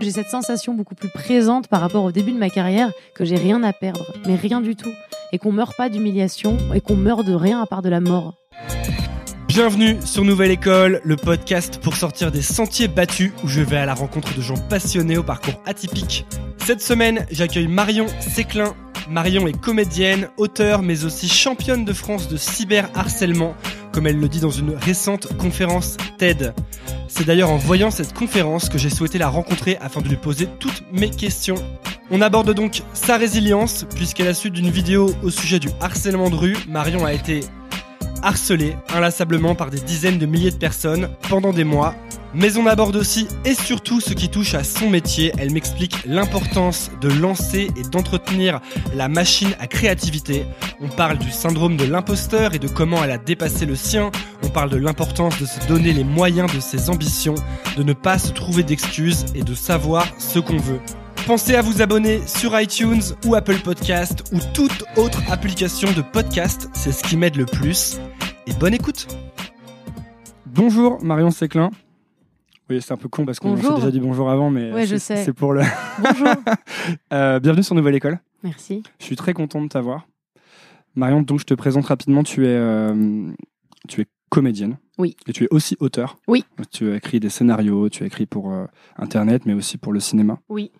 J'ai cette sensation beaucoup plus présente par rapport au début de ma carrière que j'ai rien à perdre, mais rien du tout. Et qu'on meurt pas d'humiliation et qu'on meurt de rien à part de la mort. Bienvenue sur Nouvelle École, le podcast pour sortir des sentiers battus où je vais à la rencontre de gens passionnés au parcours atypique. Cette semaine, j'accueille Marion Séclin. Marion est comédienne, auteure, mais aussi championne de France de cyberharcèlement, comme elle le dit dans une récente conférence TED. C'est d'ailleurs en voyant cette conférence que j'ai souhaité la rencontrer afin de lui poser toutes mes questions. On aborde donc sa résilience, puisqu'à la suite d'une vidéo au sujet du harcèlement de rue, Marion a été harcelée inlassablement par des dizaines de milliers de personnes pendant des mois. Mais on aborde aussi et surtout ce qui touche à son métier. Elle m'explique l'importance de lancer et d'entretenir la machine à créativité. On parle du syndrome de l'imposteur et de comment elle a dépassé le sien. On parle de l'importance de se donner les moyens de ses ambitions, de ne pas se trouver d'excuses et de savoir ce qu'on veut. Pensez à vous abonner sur iTunes ou Apple Podcast ou toute autre application de podcast, c'est ce qui m'aide le plus. Et bonne écoute Bonjour Marion Séclin. Oui, c'est un peu con parce qu'on s'est déjà dit bonjour avant, mais Ouais, je c'est sais. c'est pour le... Bonjour. Euh, bienvenue sur Nouvelle École. Merci. Je suis très content de t'avoir. Marion, donc je te présente rapidement, tu es, euh, tu es comédienne. Oui. Et tu es aussi auteur. Oui. Tu as écrit des scénarios, tu as écrit pour euh, Internet, mais aussi pour le cinéma. Oui.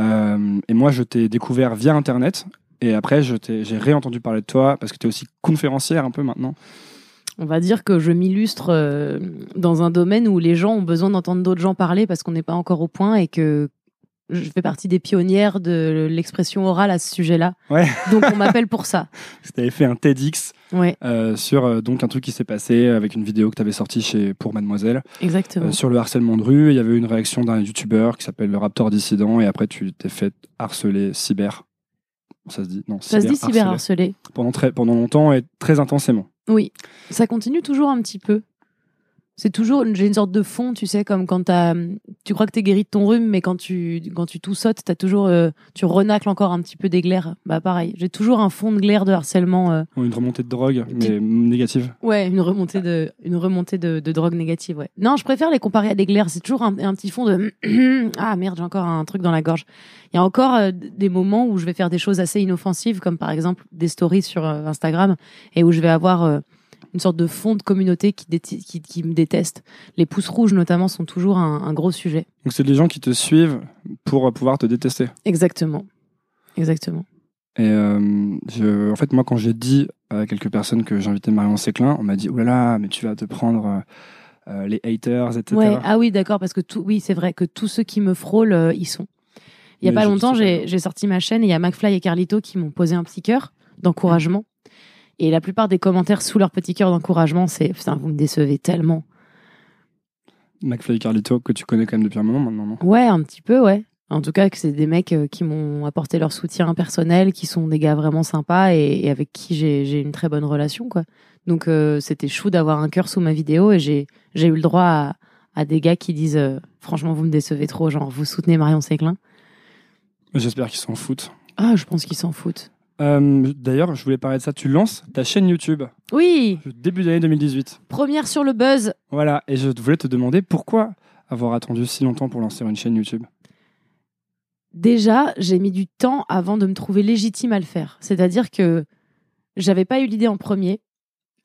Euh, et moi, je t'ai découvert via Internet. Et après, j'ai réentendu parler de toi parce que tu es aussi conférencière un peu maintenant. On va dire que je m'illustre euh, dans un domaine où les gens ont besoin d'entendre d'autres gens parler parce qu'on n'est pas encore au point et que je fais partie des pionnières de l'expression orale à ce sujet-là. Ouais. Donc on m'appelle pour ça. Tu avais fait un TEDx Ouais, euh, sur euh, donc un truc qui s'est passé avec une vidéo que tu avais sortie chez pour Mademoiselle exactement. euh, sur le harcèlement de rue. Il y avait une réaction d'un youtubeur qui s'appelle le Raptor Dissident et après tu t'es fait harceler cyber. Ça se dit? Non. ça se dit cyberharceler. cyberharcelé. pendant très pendant longtemps et très intensément. Oui, ça continue toujours un petit peu. C'est toujours, j'ai une sorte de fond, tu sais, comme quand t'as, tu crois que t'es guéri de ton rhume, mais quand tu, quand tu tout sautes, t'as toujours, euh, tu renacles encore un petit peu des glaires. Bah pareil, j'ai toujours un fond de glaire de harcèlement. euh, Une remontée de drogue mais négative. Ouais, une remontée de, une remontée de, de drogue négative, ouais. Non, je préfère les comparer à des glaires. C'est toujours un, un petit fond de, ah merde, j'ai encore un truc dans la gorge. Il y a encore euh, des moments où je vais faire des choses assez inoffensives, comme par exemple des stories sur euh, Instagram, et où je vais avoir euh, une sorte de fond de communauté qui, dé- qui, qui me déteste. Les pouces rouges, notamment, sont toujours un, un gros sujet. Donc c'est des gens qui te suivent pour euh, pouvoir te détester. Exactement. Exactement. Et euh, je, en fait, moi, quand j'ai dit à quelques personnes que j'invitais Marion Séclin, on m'a dit, oh là là, mais tu vas te prendre euh, les haters, etc. Ouais, ah oui, d'accord, parce que tout, oui, c'est vrai que tous ceux qui me frôlent, euh, ils sont. Il y a Mais pas longtemps, j'ai sorti ma chaîne et il y a McFly et Carlito qui m'ont posé un petit cœur d'encouragement. Et la plupart des commentaires sous leur petit cœur d'encouragement, c'est putain, vous me décevez tellement. McFly et Carlito, que tu connais quand même depuis un moment maintenant, non? Ouais, un petit peu, ouais. En tout cas, que c'est des mecs euh, qui m'ont apporté leur soutien personnel, qui sont des gars vraiment sympas et, et avec qui j'ai une très bonne relation, quoi. Donc euh, c'était chou d'avoir un cœur sous ma vidéo et j'ai j'ai eu le droit à, à des gars qui disent euh, franchement vous me décevez trop, genre vous soutenez Marion Séclin. J'espère qu'ils s'en foutent. Ah, je pense qu'ils s'en foutent. Euh, D'ailleurs, je voulais parler de ça. Tu lances ta chaîne YouTube Oui, début d'année 2018. première sur le buzz. Voilà, et je voulais te demander pourquoi avoir attendu si longtemps pour lancer une chaîne YouTube? Déjà, j'ai mis du temps avant de me trouver légitime à le faire. C'est-à-dire que j'avais pas eu l'idée en premier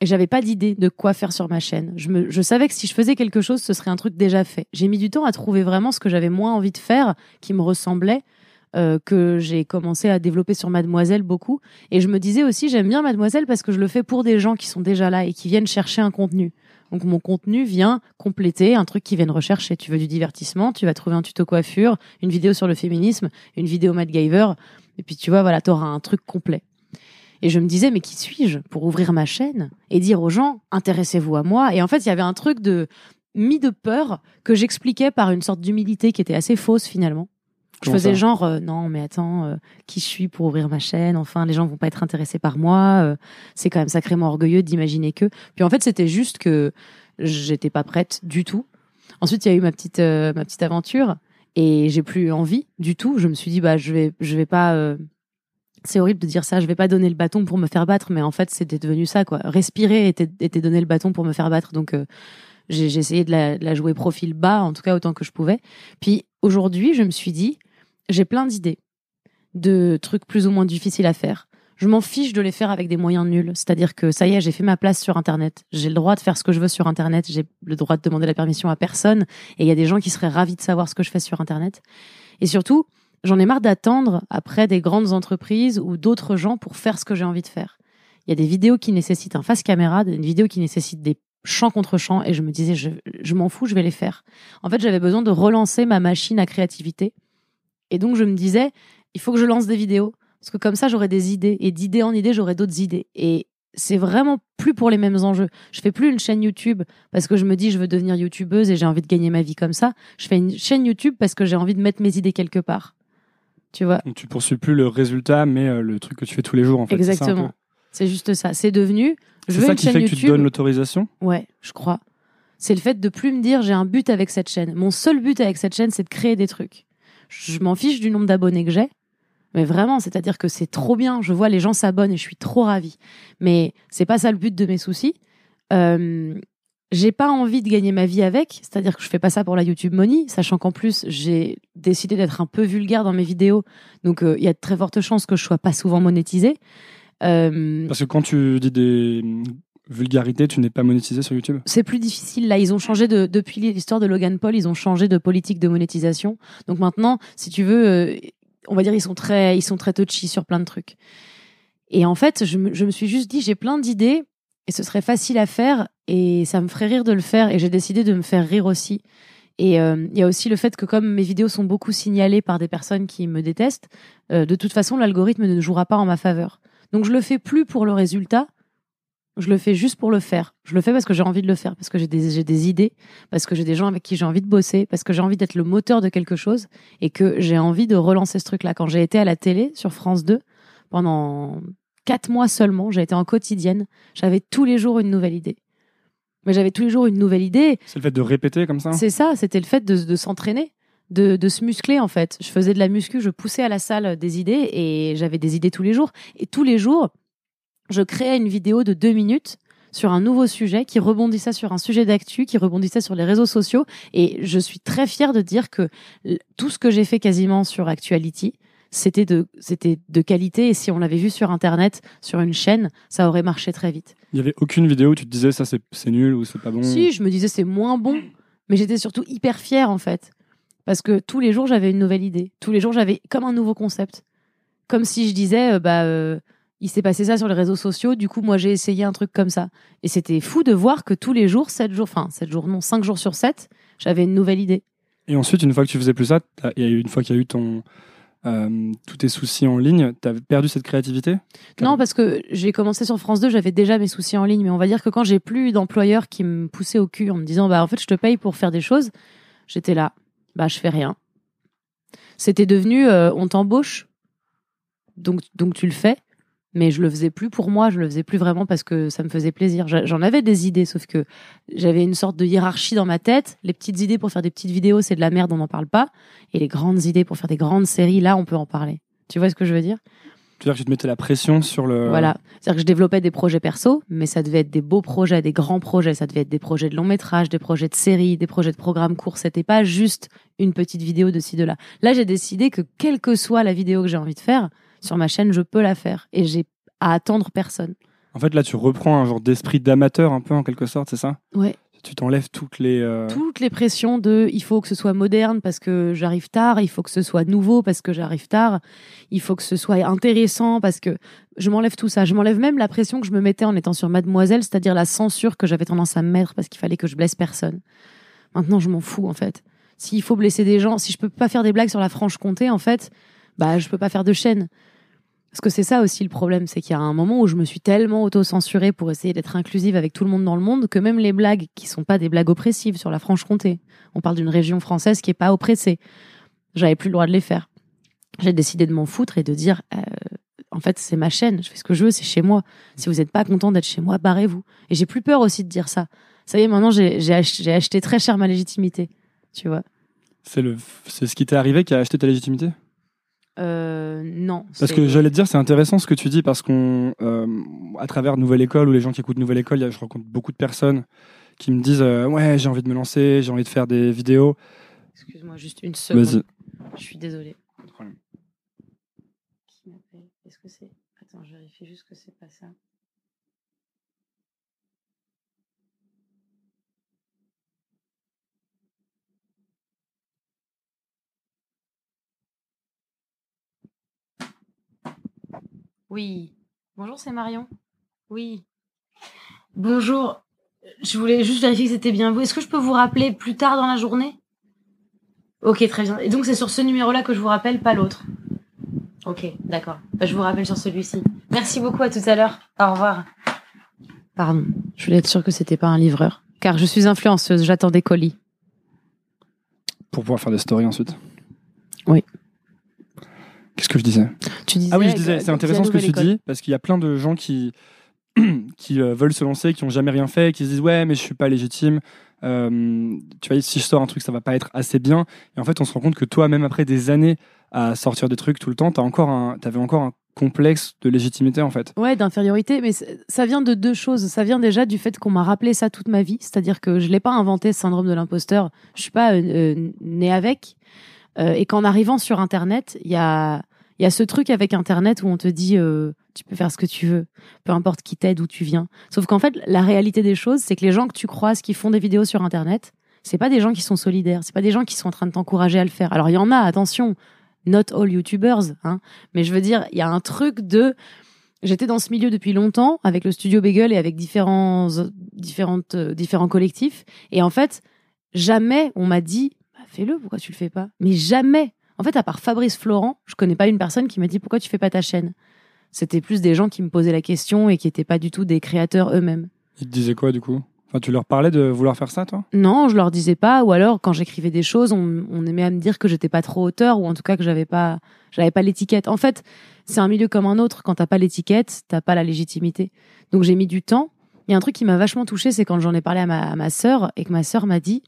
et j'avais pas d'idée de quoi faire sur ma chaîne. Je, me, je savais que si je faisais quelque chose, ce serait un truc déjà fait. J'ai mis du temps à trouver vraiment ce que j'avais moins envie de faire, qui me ressemblait, euh, que j'ai commencé à développer sur Mademoiselle beaucoup. Et je me disais aussi, j'aime bien Mademoiselle parce que je le fais pour des gens qui sont déjà là et qui viennent chercher un contenu. Donc mon contenu vient compléter un truc qu'ils viennent rechercher. Tu veux du divertissement, tu vas trouver un tuto coiffure, une vidéo sur le féminisme, une vidéo MacGyver, et puis tu vois, voilà, t'auras un truc complet. Et je me disais, mais qui suis-je pour ouvrir ma chaîne et dire aux gens, intéressez-vous à moi? Et en fait, il y avait un truc de mis de peur que j'expliquais par une sorte d'humilité qui était assez fausse finalement. Je faisais genre, euh, non, mais attends, euh, qui je suis pour ouvrir ma chaîne? Enfin, les gens vont pas être intéressés par moi. euh, c'est quand même sacrément orgueilleux d'imaginer que. Puis en fait, c'était juste que j'étais pas prête du tout. Ensuite, il y a eu ma petite, ma petite aventure et j'ai plus envie du tout. Je me suis dit, bah, je vais, je vais pas. c'est horrible de dire ça. Je vais pas donner le bâton pour me faire battre, mais en fait, c'était devenu ça, quoi. Respirer était, était donner le bâton pour me faire battre. Donc, J'ai j'ai essayé de la, de la jouer profil bas, en tout cas autant que je pouvais. Puis aujourd'hui, je me suis dit, j'ai plein d'idées de trucs plus ou moins difficiles à faire. Je m'en fiche de les faire avec des moyens nuls. C'est-à-dire que ça y est, j'ai fait ma place sur Internet. J'ai le droit de faire ce que je veux sur Internet. J'ai le droit de demander la permission à personne. Et il y a des gens qui seraient ravis de savoir ce que je fais sur Internet. Et surtout, j'en ai marre d'attendre après des grandes entreprises ou d'autres gens pour faire ce que j'ai envie de faire. Il y a des vidéos qui nécessitent un face caméra, des vidéos qui nécessitent des chants contre chants, et je me disais, je, je m'en fous, je vais les faire. En fait, j'avais besoin de relancer ma machine à créativité. Et donc, je me disais, il faut que je lance des vidéos, parce que comme ça, j'aurai des idées, et d'idée en idée, j'aurai d'autres idées. Et c'est vraiment plus pour les mêmes enjeux. Je fais plus une chaîne YouTube parce que je me dis je veux devenir youtubeuse et j'ai envie de gagner ma vie comme ça. Je fais une chaîne YouTube parce que j'ai envie de mettre mes idées quelque part. Tu vois? Donc tu poursuis plus le résultat, mais euh, le truc que tu fais tous les jours en fait. Exactement. C'est juste ça. C'est devenu. Je C'est veux ça une qui chaîne fait que tu YouTube. te donnes l'autorisation? Ouais, je crois. C'est le fait de plus me dire j'ai un but avec cette chaîne. Mon seul but avec cette chaîne, c'est de créer des trucs. Je m'en fiche du nombre d'abonnés que j'ai. Mais vraiment, c'est-à-dire que c'est trop bien. Je vois les gens s'abonnent et je suis trop ravie. Mais c'est pas ça le but de mes soucis. Euh, j'ai pas envie de gagner ma vie avec, c'est-à-dire que je fais pas ça pour la YouTube Money, sachant qu'en plus j'ai décidé d'être un peu vulgaire dans mes vidéos, donc euh, il y a de très fortes chances que je sois pas souvent monétisée. Euh, Parce que quand tu dis des vulgarités, tu n'es pas monétisé sur YouTube? c'est plus difficile là. Ils ont changé de depuis l'histoire de Logan Paul, ils ont changé de politique de monétisation. Donc maintenant, si tu veux, euh, on va dire ils sont très ils sont très touchy sur plein de trucs. Et en fait, je me, je me suis juste dit j'ai plein d'idées et ce serait facile à faire et ça me ferait rire de le faire et j'ai décidé de me faire rire aussi. Et euh, il y a aussi le fait que comme mes vidéos sont beaucoup signalées par des personnes qui me détestent, euh, de toute façon l'algorithme ne jouera pas en ma faveur. Donc je le fais plus pour le résultat, je le fais juste pour le faire. Je le fais parce que j'ai envie de le faire, parce que j'ai des, des idées, parce que j'ai des gens avec qui j'ai envie de bosser, parce que j'ai envie d'être le moteur de quelque chose et que j'ai envie de relancer ce truc-là. Quand j'ai été à la télé sur France 2 pendant quatre mois seulement, j'ai été en quotidienne, j'avais tous les jours une nouvelle idée. Mais j'avais tous les jours une nouvelle idée. C'est le fait de répéter comme ça? C'est ça, c'était le fait de, de s'entraîner, de, de se muscler en fait. Je faisais de la muscu, je poussais à la salle des idées et j'avais des idées tous les jours. Et tous les jours, je créais une vidéo de deux minutes sur un nouveau sujet qui rebondissait sur un sujet d'actu, qui rebondissait sur les réseaux sociaux. Et je suis très fière de dire que tout ce que j'ai fait quasiment sur Actuality, c'était de, c'était de qualité. Et si on l'avait vu sur Internet, sur une chaîne, ça aurait marché très vite. Il y avait aucune vidéo où tu te disais ça c'est c'est nul ou c'est pas bon. Si, je me disais c'est moins bon, mais j'étais surtout hyper fière en fait. Parce que tous les jours j'avais une nouvelle idée. Tous les jours j'avais comme un nouveau concept. Comme si je disais, euh, bah, euh, il s'est passé ça sur les réseaux sociaux, du coup moi j'ai essayé un truc comme ça. Et c'était fou de voir que tous les jours, 7 jours, enfin 7 jours, non, 5 jours sur 7, j'avais une nouvelle idée. Et ensuite, une fois que tu faisais plus ça, une fois qu'il y a eu ton euh, tous tes soucis en ligne, tu perdu cette créativité? Non, parce que j'ai commencé sur France 2, j'avais déjà mes soucis en ligne, mais on va dire que quand j'ai plus d'employeurs qui me poussaient au cul en me disant, bah en fait je te paye pour faire des choses, j'étais là, bah je fais rien. C'était devenu, euh, on t'embauche, donc, donc tu le fais, mais je le faisais plus pour moi, je le faisais plus vraiment parce que ça me faisait plaisir. J'en avais des idées, sauf que j'avais une sorte de hiérarchie dans ma tête. Les petites idées pour faire des petites vidéos, c'est de la merde, on n'en parle pas. Et les grandes idées pour faire des grandes séries, là, on peut en parler. Tu vois ce que je veux dire? Tu veux dire que tu te mettais la pression sur le. voilà. C'est-à-dire que je développais des projets perso, mais ça devait être des beaux projets, des grands projets. Ça devait être des projets de long métrage, des projets de séries, des projets de programmes courts. C'était pas juste une petite vidéo de ci, de là. Là, j'ai décidé que quelle que soit la vidéo que j'ai envie de faire, sur ma chaîne, je peux la faire. Et j'ai à attendre personne. En fait, là, tu reprends un genre d'esprit d'amateur, un peu en quelque sorte, c'est ça? Ouais. Tu t'enlèves toutes les. euh, Toutes les pressions de il faut que ce soit moderne parce que j'arrive tard, il faut que ce soit nouveau parce que j'arrive tard, il faut que ce soit intéressant parce que je m'enlève tout ça. Je m'enlève même la pression que je me mettais en étant sur Mademoiselle, c'est-à-dire la censure que j'avais tendance à me mettre parce qu'il fallait que je blesse personne. Maintenant, je m'en fous en fait. S'il faut blesser des gens, si je peux pas faire des blagues sur la Franche-Comté, en fait, bah je peux pas faire de chaîne. Parce que c'est ça aussi le problème, c'est qu'il y a un moment où je me suis tellement auto-censurée pour essayer d'être inclusive avec tout le monde dans le monde que même les blagues qui sont pas des blagues oppressives sur la Franche-Comté, on parle d'une région française qui est pas oppressée, j'avais plus le droit de les faire. J'ai décidé de m'en foutre et de dire, euh, en fait, c'est ma chaîne, je fais ce que je veux, c'est chez moi. Si vous n'êtes pas content d'être chez moi, barrez-vous. Et j'ai plus peur aussi de dire ça. Ça y est, maintenant, j'ai j'ai ach- j'ai acheté très cher ma légitimité, tu vois. C'est c'est ce qui t'est arrivé qui a acheté ta légitimité? Euh, non. Parce que j'allais te dire, c'est intéressant ce que tu dis parce qu'on, euh, à travers Nouvelle École ou les gens qui écoutent Nouvelle École, je rencontre beaucoup de personnes qui me disent euh, ouais j'ai envie de me lancer, j'ai envie de faire des vidéos. Excuse-moi, juste une seconde. Je suis désolée. Pas de problème. Qui m'appelle? Est-ce que c'est? Attends, je vérifie juste que c'est pas ça. Oui. Bonjour, c'est Marion. Oui. Bonjour. Je voulais juste vérifier que c'était bien vous. Est-ce que je peux vous rappeler plus tard dans la journée? Ok, très bien. Et donc c'est sur ce numéro-là que je vous rappelle, pas l'autre? Ok, d'accord. Bah, je vous rappelle sur celui-ci. Merci beaucoup, à tout à l'heure. Au revoir. Pardon, je voulais être sûre que c'était pas un livreur. Car je suis influenceuse, j'attends des colis. Pour pouvoir faire des stories ensuite? Oui. Qu'est-ce que je disais Tu disais Ah oui, je disais, c'est intéressant ce que tu école- dis, parce qu'il y a plein de gens qui, qui euh, veulent se lancer, qui n'ont jamais rien fait, qui se disent ouais, mais je suis pas légitime. Euh, tu vois, si je sors un truc, ça va pas être assez bien. Et en fait, on se rend compte que toi, même après des années à sortir des trucs tout le temps, t'as encore un, t'avais encore un complexe de légitimité en fait. Ouais, d'infériorité, mais ça vient de deux choses. Ça vient déjà du fait qu'on m'a rappelé ça toute ma vie, c'est-à-dire que je l'ai pas inventé, ce syndrome de l'imposteur. Je suis pas euh, euh, née avec. Euh, et qu'en arrivant sur Internet, il y a, il y a ce truc avec Internet où on te dit euh, tu peux faire ce que tu veux, peu importe qui t'aide, où tu viens. Sauf qu'en fait, la réalité des choses, c'est que les gens que tu croises qui font des vidéos sur Internet, c'est pas des gens qui sont solidaires, c'est pas des gens qui sont en train de t'encourager à le faire. Alors il y en a, attention, not all YouTubers, hein, mais je veux dire, il y a un truc de J'étais dans ce milieu depuis longtemps avec le studio Bagel et avec différents, différentes, euh, différents collectifs. Et en fait, jamais on m'a dit bah, fais-le, pourquoi tu le fais pas? Mais jamais. En fait, à part Fabrice Florent, je connais pas une personne qui m'a dit pourquoi tu fais pas ta chaîne? C'était plus des gens qui me posaient la question et qui étaient pas du tout des créateurs eux-mêmes. Ils te disaient quoi du coup? Enfin, tu leur parlais de vouloir faire ça, toi? Non, je leur disais pas. Ou alors, quand j'écrivais des choses, on, on aimait à me dire que j'étais pas trop auteur ou en tout cas que j'avais pas, j'avais pas l'étiquette. En fait, c'est un milieu comme un autre. Quand t'as pas l'étiquette, t'as pas la légitimité. Donc j'ai mis du temps. Il y a un truc qui m'a vachement touché, c'est quand j'en ai parlé à ma, à ma sœur et que ma sœur m'a dit,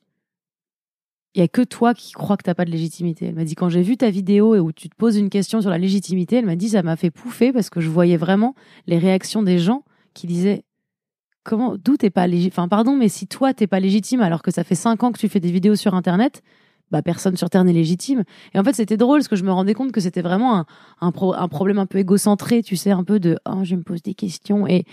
il y a que toi qui crois que t'as pas de légitimité. Elle m'a dit quand j'ai vu ta vidéo et où tu te poses une question sur la légitimité, elle m'a dit ça m'a fait pouffer parce que je voyais vraiment les réactions des gens qui disaient comment d'où t'es pas légitime enfin pardon mais si toi t'es pas légitime alors que ça fait cinq ans que tu fais des vidéos sur internet bah personne sur terre n'est légitime. Et en fait c'était drôle parce que je me rendais compte que c'était vraiment un, un, pro- un problème un peu égocentré tu sais un peu de oh je me pose des questions et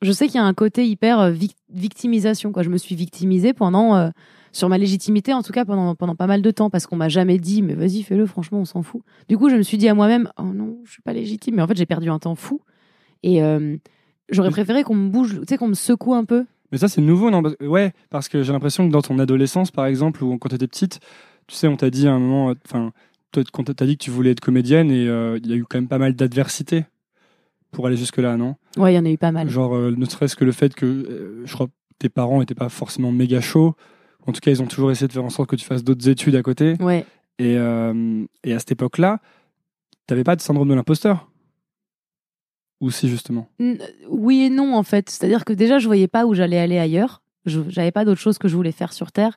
je sais qu'il y a un côté hyper euh, vic- victimisation quoi. Je me suis victimisée pendant euh, sur ma légitimité en tout cas pendant pendant pas mal de temps parce qu'on m'a jamais dit mais vas-y fais-le franchement on s'en fout. Du coup je me suis dit à moi-même oh non je suis pas légitime mais en fait j'ai perdu un temps fou. Et euh, j'aurais préféré qu'on me bouge tu sais qu'on me secoue un peu. Mais ça, c'est nouveau, non Ouais, parce que j'ai l'impression que dans ton adolescence, par exemple, ou quand tu étais petite, tu sais, on t'a dit à un moment, enfin, quand t'as dit que tu voulais être comédienne, et euh, il y a eu quand même pas mal d'adversité pour aller jusque-là, non? Ouais il y en a eu pas mal. Genre, euh, ne serait-ce que le fait que, je crois, tes parents n'étaient pas forcément méga chauds. En tout cas, ils ont toujours essayé de faire en sorte que tu fasses d'autres études à côté. ouais Et, euh, et à cette époque-là, t'avais pas de syndrome de l'imposteur? Ou si, justement? N- Oui et non, en fait. C'est-à-dire que déjà, je voyais pas où j'allais aller ailleurs. Je J'avais pas d'autre chose que je voulais faire sur Terre.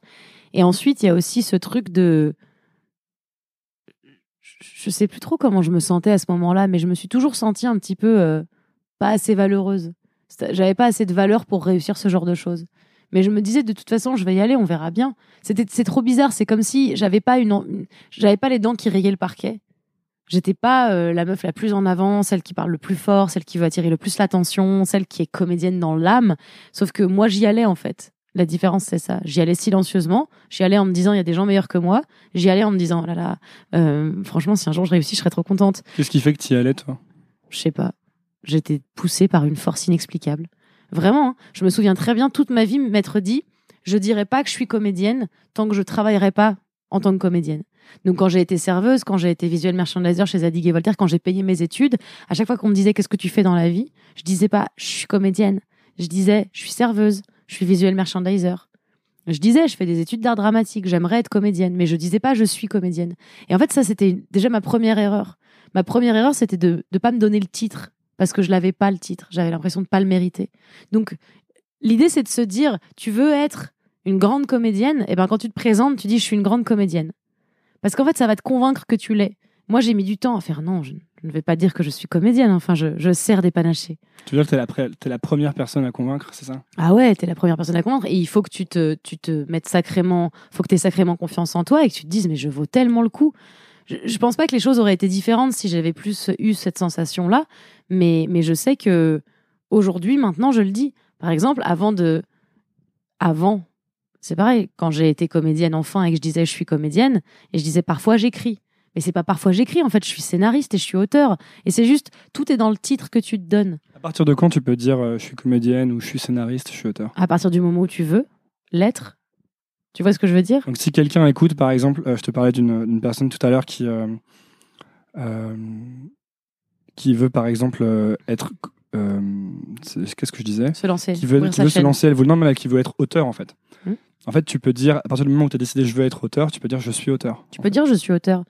Et ensuite, il y a aussi ce truc de. Je- Je sais plus trop comment je me sentais à ce moment-là, mais je me suis toujours sentie un petit peu euh, pas assez valeureuse. J'avais pas assez de valeur pour réussir ce genre de choses. Mais je me disais, de toute façon, je vais y aller, on verra bien. C'était, c'est trop bizarre. C'est comme si j'avais pas une, j'avais pas les dents qui rayaient le parquet. J'étais pas euh, la meuf la plus en avant, celle qui parle le plus fort, celle qui veut attirer le plus l'attention, celle qui est comédienne dans l'âme. Sauf que moi, j'y allais en fait. La différence, c'est ça. J'y allais silencieusement. J'y allais en me disant, il y a des gens meilleurs que moi. J'y allais en me disant, oh là là, euh, franchement, si un jour je réussis, je serais trop contente. Qu'est-ce qui fait que tu y allais, toi? Je sais pas. J'étais poussée par une force inexplicable. Vraiment, hein. je me souviens très bien toute ma vie m'être dit, je dirais pas que je suis comédienne tant que je travaillerai pas en tant que comédienne. Donc quand j'ai été serveuse, quand j'ai été visuel merchandiser chez Zadig et Voltaire, quand j'ai payé mes études, à chaque fois qu'on me disait qu'est-ce que tu fais dans la vie, je disais pas je suis comédienne. Je disais je suis serveuse, je suis visuel merchandiser. Je disais je fais des études d'art dramatique, j'aimerais être comédienne, mais je disais pas je suis comédienne. Et en fait ça c'était déjà ma première erreur. Ma première erreur c'était de ne pas me donner le titre parce que je l'avais pas le titre, j'avais l'impression de pas le mériter. Donc l'idée c'est de se dire tu veux être une grande comédienne, et ben quand tu te présentes, tu dis je suis une grande comédienne. Parce qu'en fait, ça va te convaincre que tu l'es. Moi, j'ai mis du temps à faire non, je, je ne vais pas dire que je suis comédienne. Enfin, je, je sers des panachés. Tu veux dire que pré- t'es la première personne à convaincre, c'est ça? Ah ouais, t'es la première personne à convaincre et il faut que tu te, tu te mettes sacrément, faut que t'aies sacrément confiance en toi et que tu te dises mais je vaux tellement le coup. Je, je pense pas que les choses auraient été différentes si j'avais plus eu cette sensation-là, mais, mais je sais que aujourd'hui, maintenant, je le dis. Par exemple, avant de, avant, c'est pareil, quand j'ai été comédienne enfant et que je disais je suis comédienne et je disais parfois j'écris. Mais c'est pas parfois j'écris, en fait, je suis scénariste et je suis auteur. Et c'est juste, tout est dans le titre que tu te donnes. À partir de quand tu peux dire euh, je suis comédienne ou je suis scénariste, je suis auteur? À partir du moment où tu veux l'être. Tu vois ce que je veux dire? Donc si quelqu'un écoute, par exemple, euh, je te parlais d'une personne tout à l'heure qui, euh, euh, qui veut, par exemple, être... Qu'est-ce que je disais? Se lancer. qui veut, qui veut se lancer, elle veut, non, mais qui veut être auteur en fait. Hmm. En fait, tu peux dire, à partir du moment où tu as décidé je veux être auteur, tu peux dire je suis auteur. Tu peux dire je suis auteur.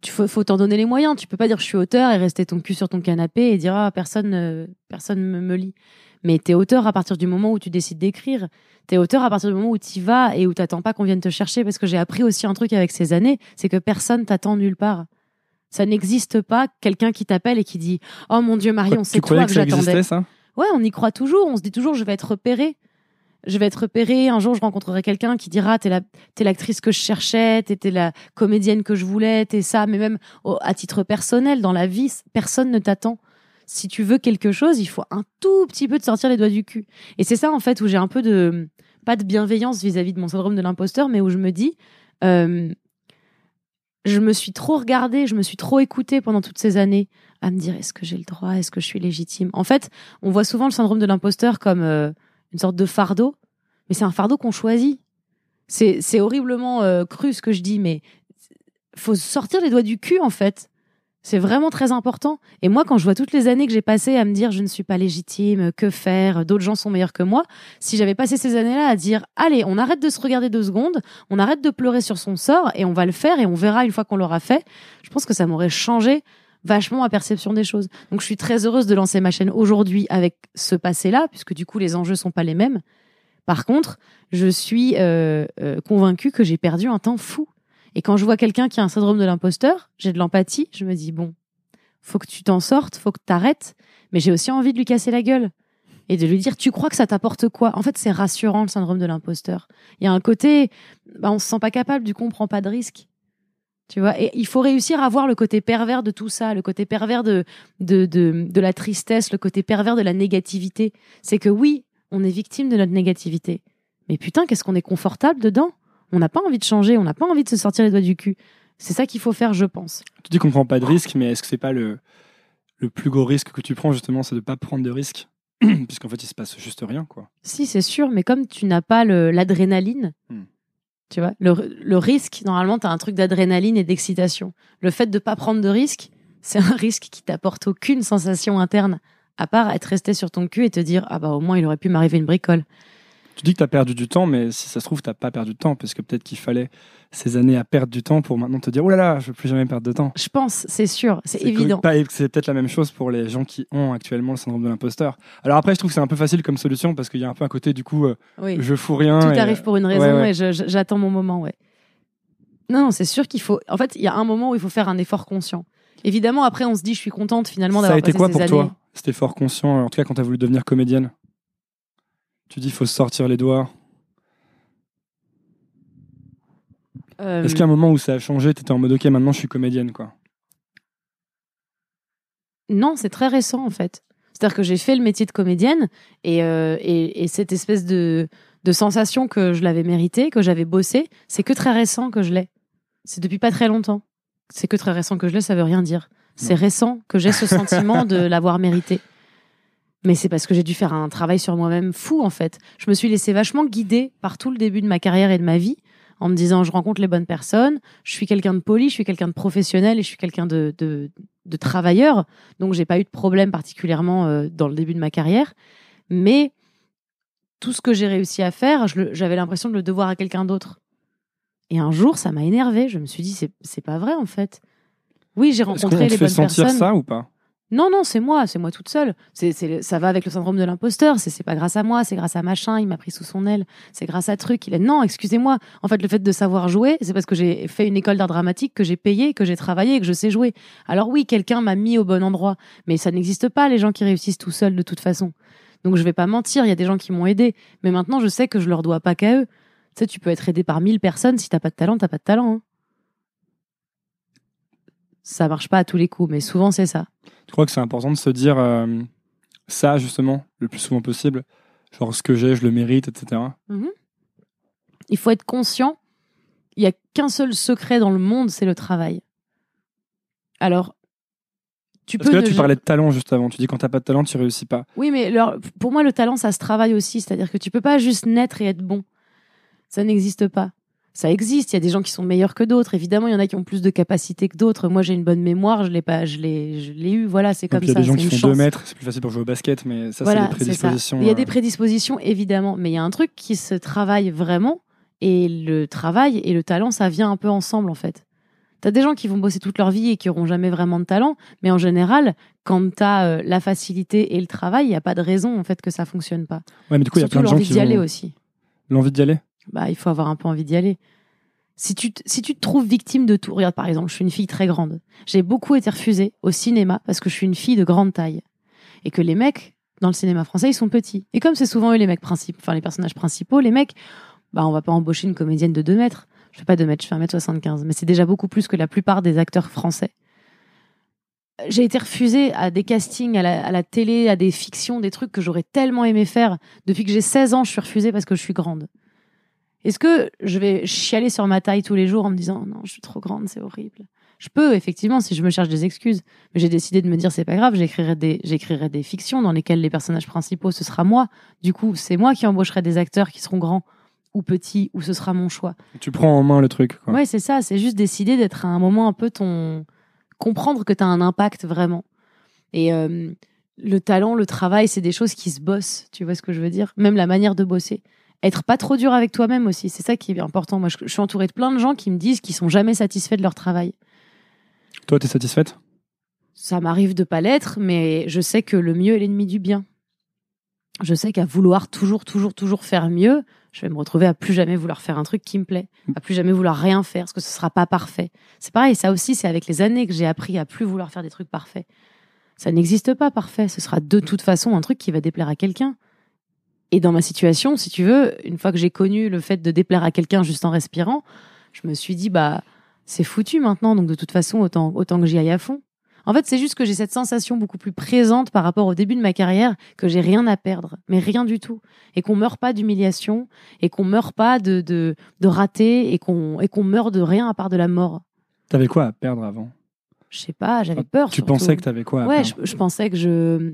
Tu faut, faut t'en donner les moyens. Tu peux pas dire je suis auteur et rester ton cul sur ton canapé et dire ah personne personne me, me lit. Mais t'es auteur à partir du moment où tu décides d'écrire. T'es auteur à partir du moment où t'y vas et où t'attends pas qu'on vienne te chercher. Parce que j'ai appris aussi un truc avec ces années, c'est que personne t'attend nulle part. Ça n'existe pas quelqu'un qui t'appelle et qui dit oh mon dieu Marion c'est toi que que j'attendais. Ouais, on y croit toujours. On se dit toujours, je vais être repéré. Je vais être repéré. Un jour, je rencontrerai quelqu'un qui dira, t'es la, t'es l'actrice que je cherchais, t'es, la comédienne que je voulais, t'es ça. Mais même à titre personnel, dans la vie, personne ne t'attend. Si tu veux quelque chose, il faut un tout petit peu te sortir les doigts du cul. Et c'est ça, en fait, où j'ai un peu de, pas de bienveillance vis-à-vis de mon syndrome de l'imposteur, mais où je me dis, euh, je me suis trop regardée, je me suis trop écoutée pendant toutes ces années à me dire est-ce que j'ai le droit, est-ce que je suis légitime? En fait, on voit souvent le syndrome de l'imposteur comme euh, une sorte de fardeau, mais c'est un fardeau qu'on choisit. C'est c'est horriblement euh, cru ce que je dis, mais faut sortir les doigts du cul en fait. C'est vraiment très important. Et moi, quand je vois toutes les années que j'ai passées à me dire je ne suis pas légitime, que faire, d'autres gens sont meilleurs que moi, si j'avais passé ces années-là à dire allez, on arrête de se regarder deux secondes, on arrête de pleurer sur son sort et on va le faire et on verra une fois qu'on l'aura fait, je pense que ça m'aurait changé vachement ma perception des choses. Donc je suis très heureuse de lancer ma chaîne aujourd'hui avec ce passé-là, puisque du coup les enjeux sont pas les mêmes. Par contre, je suis euh, euh, convaincue que j'ai perdu un temps fou. Et quand je vois quelqu'un qui a un syndrome de l'imposteur, j'ai de l'empathie, je me dis bon, faut que tu t'en sortes, faut que t'arrêtes, mais j'ai aussi envie de lui casser la gueule et de lui dire tu crois que ça t'apporte quoi? En fait, c'est rassurant le syndrome de l'imposteur. Il y a un côté, bah, on se sent pas capable, du coup on prend pas de risque. Tu vois, et il faut réussir à voir le côté pervers de tout ça, le côté pervers de, de, de, de la tristesse, le côté pervers de la négativité. C'est que oui, on est victime de notre négativité. Mais putain, qu'est-ce qu'on est confortable dedans? On n'a pas envie de changer, on n'a pas envie de se sortir les doigts du cul. C'est ça qu'il faut faire, je pense. Tu dis qu'on prend pas de risque, mais est-ce que c'est pas le, le plus gros risque que tu prends justement, c'est de pas prendre de risque Puisqu'en fait, il se passe juste rien, quoi. Si, c'est sûr, mais comme tu n'as pas l'adrénaline, Hmm. tu vois, le, le risque, normalement, tu as un truc d'adrénaline et d'excitation. Le fait de pas prendre de risque, c'est un risque qui t'apporte aucune sensation interne, à part être resté sur ton cul et te dire, ah bah au moins il aurait pu m'arriver une bricole. Tu dis que tu as perdu du temps, mais si ça se trouve, t'as pas perdu de temps, parce que peut-être qu'il fallait ces années à perdre du temps pour maintenant te dire, oh là là, je veux plus jamais perdre de temps. Je pense, c'est sûr, c'est évident. C'est peut-être la même chose pour les gens qui ont actuellement le syndrome de l'imposteur. Alors après, je trouve que c'est un peu facile comme solution parce qu'il y a un peu un côté du coup, euh, Oui. je fous rien. Tout et- arrive pour une raison ouais, ouais. et j'attends mon moment, ouais. Non, non, c'est sûr qu'il faut. En fait, il y a un moment où il faut faire un effort conscient. Évidemment, après, on se dit, je suis contente finalement Ça a d'avoir été passé quoi ces pour années. toi C'était fort conscient, en tout cas quand tu as voulu devenir comédienne? Tu dis, il faut se sortir les doigts. Euh, Est-ce a un moment où ça a changé Tu étais en mode, ok, maintenant je suis comédienne, quoi? Non, c'est très récent en fait. C'est-à-dire que j'ai fait le métier de comédienne et, euh, et, et cette espèce de, de sensation que je l'avais mérité, que j'avais bossé, c'est que très récent que je l'ai. C'est depuis pas très longtemps. C'est que très récent que je l'ai, ça veut rien dire. C'est récent que j'ai ce sentiment de l'avoir mérité. Mais c'est parce que j'ai dû faire un travail sur moi-même fou en fait. Je me suis laissée vachement guider par tout le début de ma carrière et de ma vie en me disant je rencontre les bonnes personnes, je suis quelqu'un de poli, je suis quelqu'un de professionnel et je suis quelqu'un de, de, de travailleur. Donc j'ai pas eu de problème particulièrement euh, dans le début de ma carrière. Mais tout ce que j'ai réussi à faire, j'avais l'impression de le devoir à quelqu'un d'autre. Et un jour, ça m'a énervé. Je me suis dit, c'est pas vrai en fait. Oui, j'ai Est-ce qu'on rencontré te les fait bonnes sentir personnes. ça ou pas? Non, non, c'est moi, c'est moi toute seule. C'est, ça va avec le syndrome de l'imposteur. C'est, c'est pas grâce à moi, c'est grâce à machin, il m'a pris sous son aile. C'est grâce à truc. Il est, non, excusez-moi. En fait, le fait de savoir jouer, c'est parce que j'ai fait une école d'art dramatique, que j'ai payé, que j'ai travaillé que je sais jouer. Alors oui, quelqu'un m'a mis au bon endroit. Mais ça n'existe pas, les gens qui réussissent tout seuls, de toute façon. Donc je vais pas mentir, il y a des gens qui m'ont aidé. Mais maintenant, je sais que je leur dois pas qu'à eux. Tu sais, tu peux être aidé par mille personnes. Si t'as pas de talent, t'as pas de talent. hein. Ça marche pas à tous les coups, mais souvent c'est ça. Je crois que c'est important de se dire euh, ça, justement, le plus souvent possible. Genre, ce que j'ai, je le mérite, etc. Il faut être conscient. Il y a qu'un seul secret dans le monde, c'est le travail. Alors, tu Parce peux. que là, tu parlais de talent, juste avant. Tu dis quand t'as pas de talent, tu réussis pas. Oui, mais alors, pour moi, le talent, ça se travaille aussi. C'est-à-dire que tu peux pas juste naître et être bon. Ça n'existe pas. Ça existe. Il y a des gens qui sont meilleurs que d'autres. Évidemment, il y en a qui ont plus de capacités que d'autres. Moi, j'ai une bonne mémoire. Je l'ai pas. Je l'ai. Je l'ai eu. Voilà, c'est comme puis, il y a ça. des gens qui font 2 chance. mètres, c'est plus facile pour jouer au basket, mais ça, Voilà, c'est des ça. prédispositions. Il y a euh, des prédispositions, évidemment, mais il y a un truc qui se travaille vraiment, et le travail et le talent, ça vient un peu ensemble, en fait. T'as des gens qui vont bosser toute leur vie et qui auront jamais vraiment de talent, mais en général, quand t'as euh, la facilité et le travail, il n'y a pas de raison, en fait, que ça fonctionne pas. Ouais, mais du coup, il y a plein de gens l'envie qui d'y aller aussi. l'envie d'y aller? Bah, il faut avoir un peu envie d'y aller. Si tu, t- si tu te trouves victime de tout, regarde par exemple, je suis une fille très grande. J'ai beaucoup été refusée au cinéma parce que je suis une fille de grande taille. Et que les mecs, dans le cinéma français, ils sont petits. Et comme c'est souvent eux les mecs principaux, enfin les personnages principaux, les mecs, bah on va pas embaucher une comédienne de 2 mètres. Je fais pas 2 mètres, je fais 1m75. Mais c'est déjà beaucoup plus que la plupart des acteurs français. J'ai été refusée à des castings, à la télé, à des fictions, des trucs que j'aurais tellement aimé faire. Depuis que j'ai 16 ans, je suis refusée parce que je suis grande. Est-ce que je vais chialer sur ma taille tous les jours en me disant non, je suis trop grande, c'est horrible? Je peux, effectivement, si je me cherche des excuses. Mais j'ai décidé de me dire c'est pas grave, j'écrirai des, j'écrirai des fictions dans lesquelles les personnages principaux, ce sera moi. Du coup, c'est moi qui embaucherai des acteurs qui seront grands ou petits, ou ce sera mon choix. Tu prends en main le truc. Quoi. Ouais, c'est ça, c'est juste décider d'être à un moment un peu ton. comprendre que tu as un impact vraiment. Et euh, le talent, le travail, c'est des choses qui se bossent, tu vois ce que je veux dire? Même la manière de bosser. Être pas trop dur avec toi-même aussi, c'est ça qui est important. Moi, je, je suis entourée de plein de gens qui me disent qu'ils sont jamais satisfaits de leur travail. Toi, t'es satisfaite? Ça m'arrive de pas l'être, mais je sais que le mieux est l'ennemi du bien. Je sais qu'à vouloir toujours, toujours, toujours faire mieux, je vais me retrouver à plus jamais vouloir faire un truc qui me plaît, à plus jamais vouloir rien faire, parce que ce sera pas parfait. C'est pareil, ça aussi, c'est avec les années que j'ai appris à plus vouloir faire des trucs parfaits. Ça n'existe pas parfait. Ce sera de toute façon un truc qui va déplaire à quelqu'un. Et dans ma situation, si tu veux, une fois que j'ai connu le fait de déplaire à quelqu'un juste en respirant, je me suis dit, bah, c'est foutu maintenant, donc de toute façon, autant, autant que j'y aille à fond. En fait, c'est juste que j'ai cette sensation beaucoup plus présente par rapport au début de ma carrière, que j'ai rien à perdre, mais rien du tout. Et qu'on meurt pas d'humiliation, et qu'on meurt pas de, de, de rater, et qu'on, et qu'on meurt de rien à part de la mort. T'avais quoi à perdre avant? Je sais pas, j'avais peur. Tu surtout. pensais que t'avais quoi à Ouais, perdre? je, je pensais que je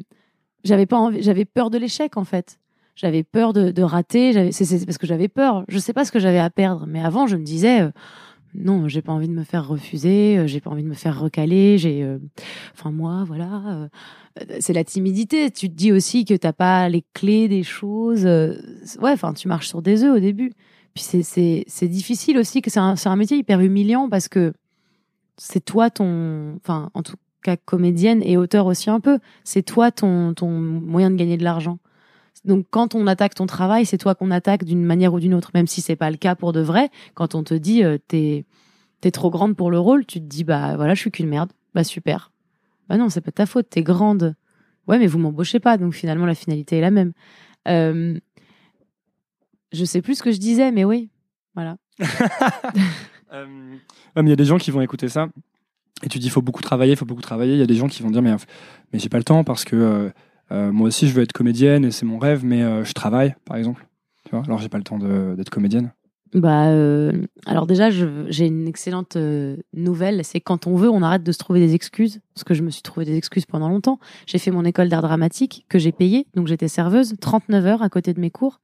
j'avais pas envie, j'avais peur de l'échec en fait. J'avais peur de, de rater. C'est parce que j'avais peur. Je sais pas ce que j'avais à perdre, mais avant je me disais euh, non, j'ai pas envie de me faire refuser, euh, j'ai pas envie de me faire recaler. J'ai, euh, enfin moi, voilà, euh, c'est la timidité. Tu te dis aussi que t'as pas les clés des choses. ouais, enfin tu marches sur des œufs au début. Puis c'est difficile aussi que c'est un un métier hyper humiliant parce que c'est toi ton, enfin en tout cas comédienne et auteur aussi un peu, c'est toi ton, ton moyen de gagner de l'argent. Donc quand on attaque ton travail, c'est toi qu'on attaque d'une manière ou d'une autre, même si c'est pas le cas pour de vrai. Quand on te dit euh, t'es t'es trop grande pour le rôle, tu te dis bah voilà je suis qu'une merde, bah super. Bah non c'est pas de ta faute, t'es grande. Ouais mais vous m'embauchez pas, donc finalement la finalité est la même. Euh, je sais plus ce que je disais, mais oui, voilà. Euh, il y a des gens qui vont écouter ça et tu dis faut beaucoup travailler, il faut beaucoup travailler. Il y a des gens qui vont dire mais, mais j'ai pas le temps parce que euh, moi aussi je veux être comédienne et c'est mon rêve, mais euh, je travaille par exemple. Tu vois Alors j'ai pas le temps d'être comédienne. Bah, euh, alors déjà, j'ai une excellente euh, nouvelle, c'est quand on veut, on arrête de se trouver des excuses, parce que je me suis trouvé des excuses pendant longtemps. J'ai fait mon école d'art dramatique que j'ai payée, donc j'étais serveuse, 39 heures à côté de mes cours.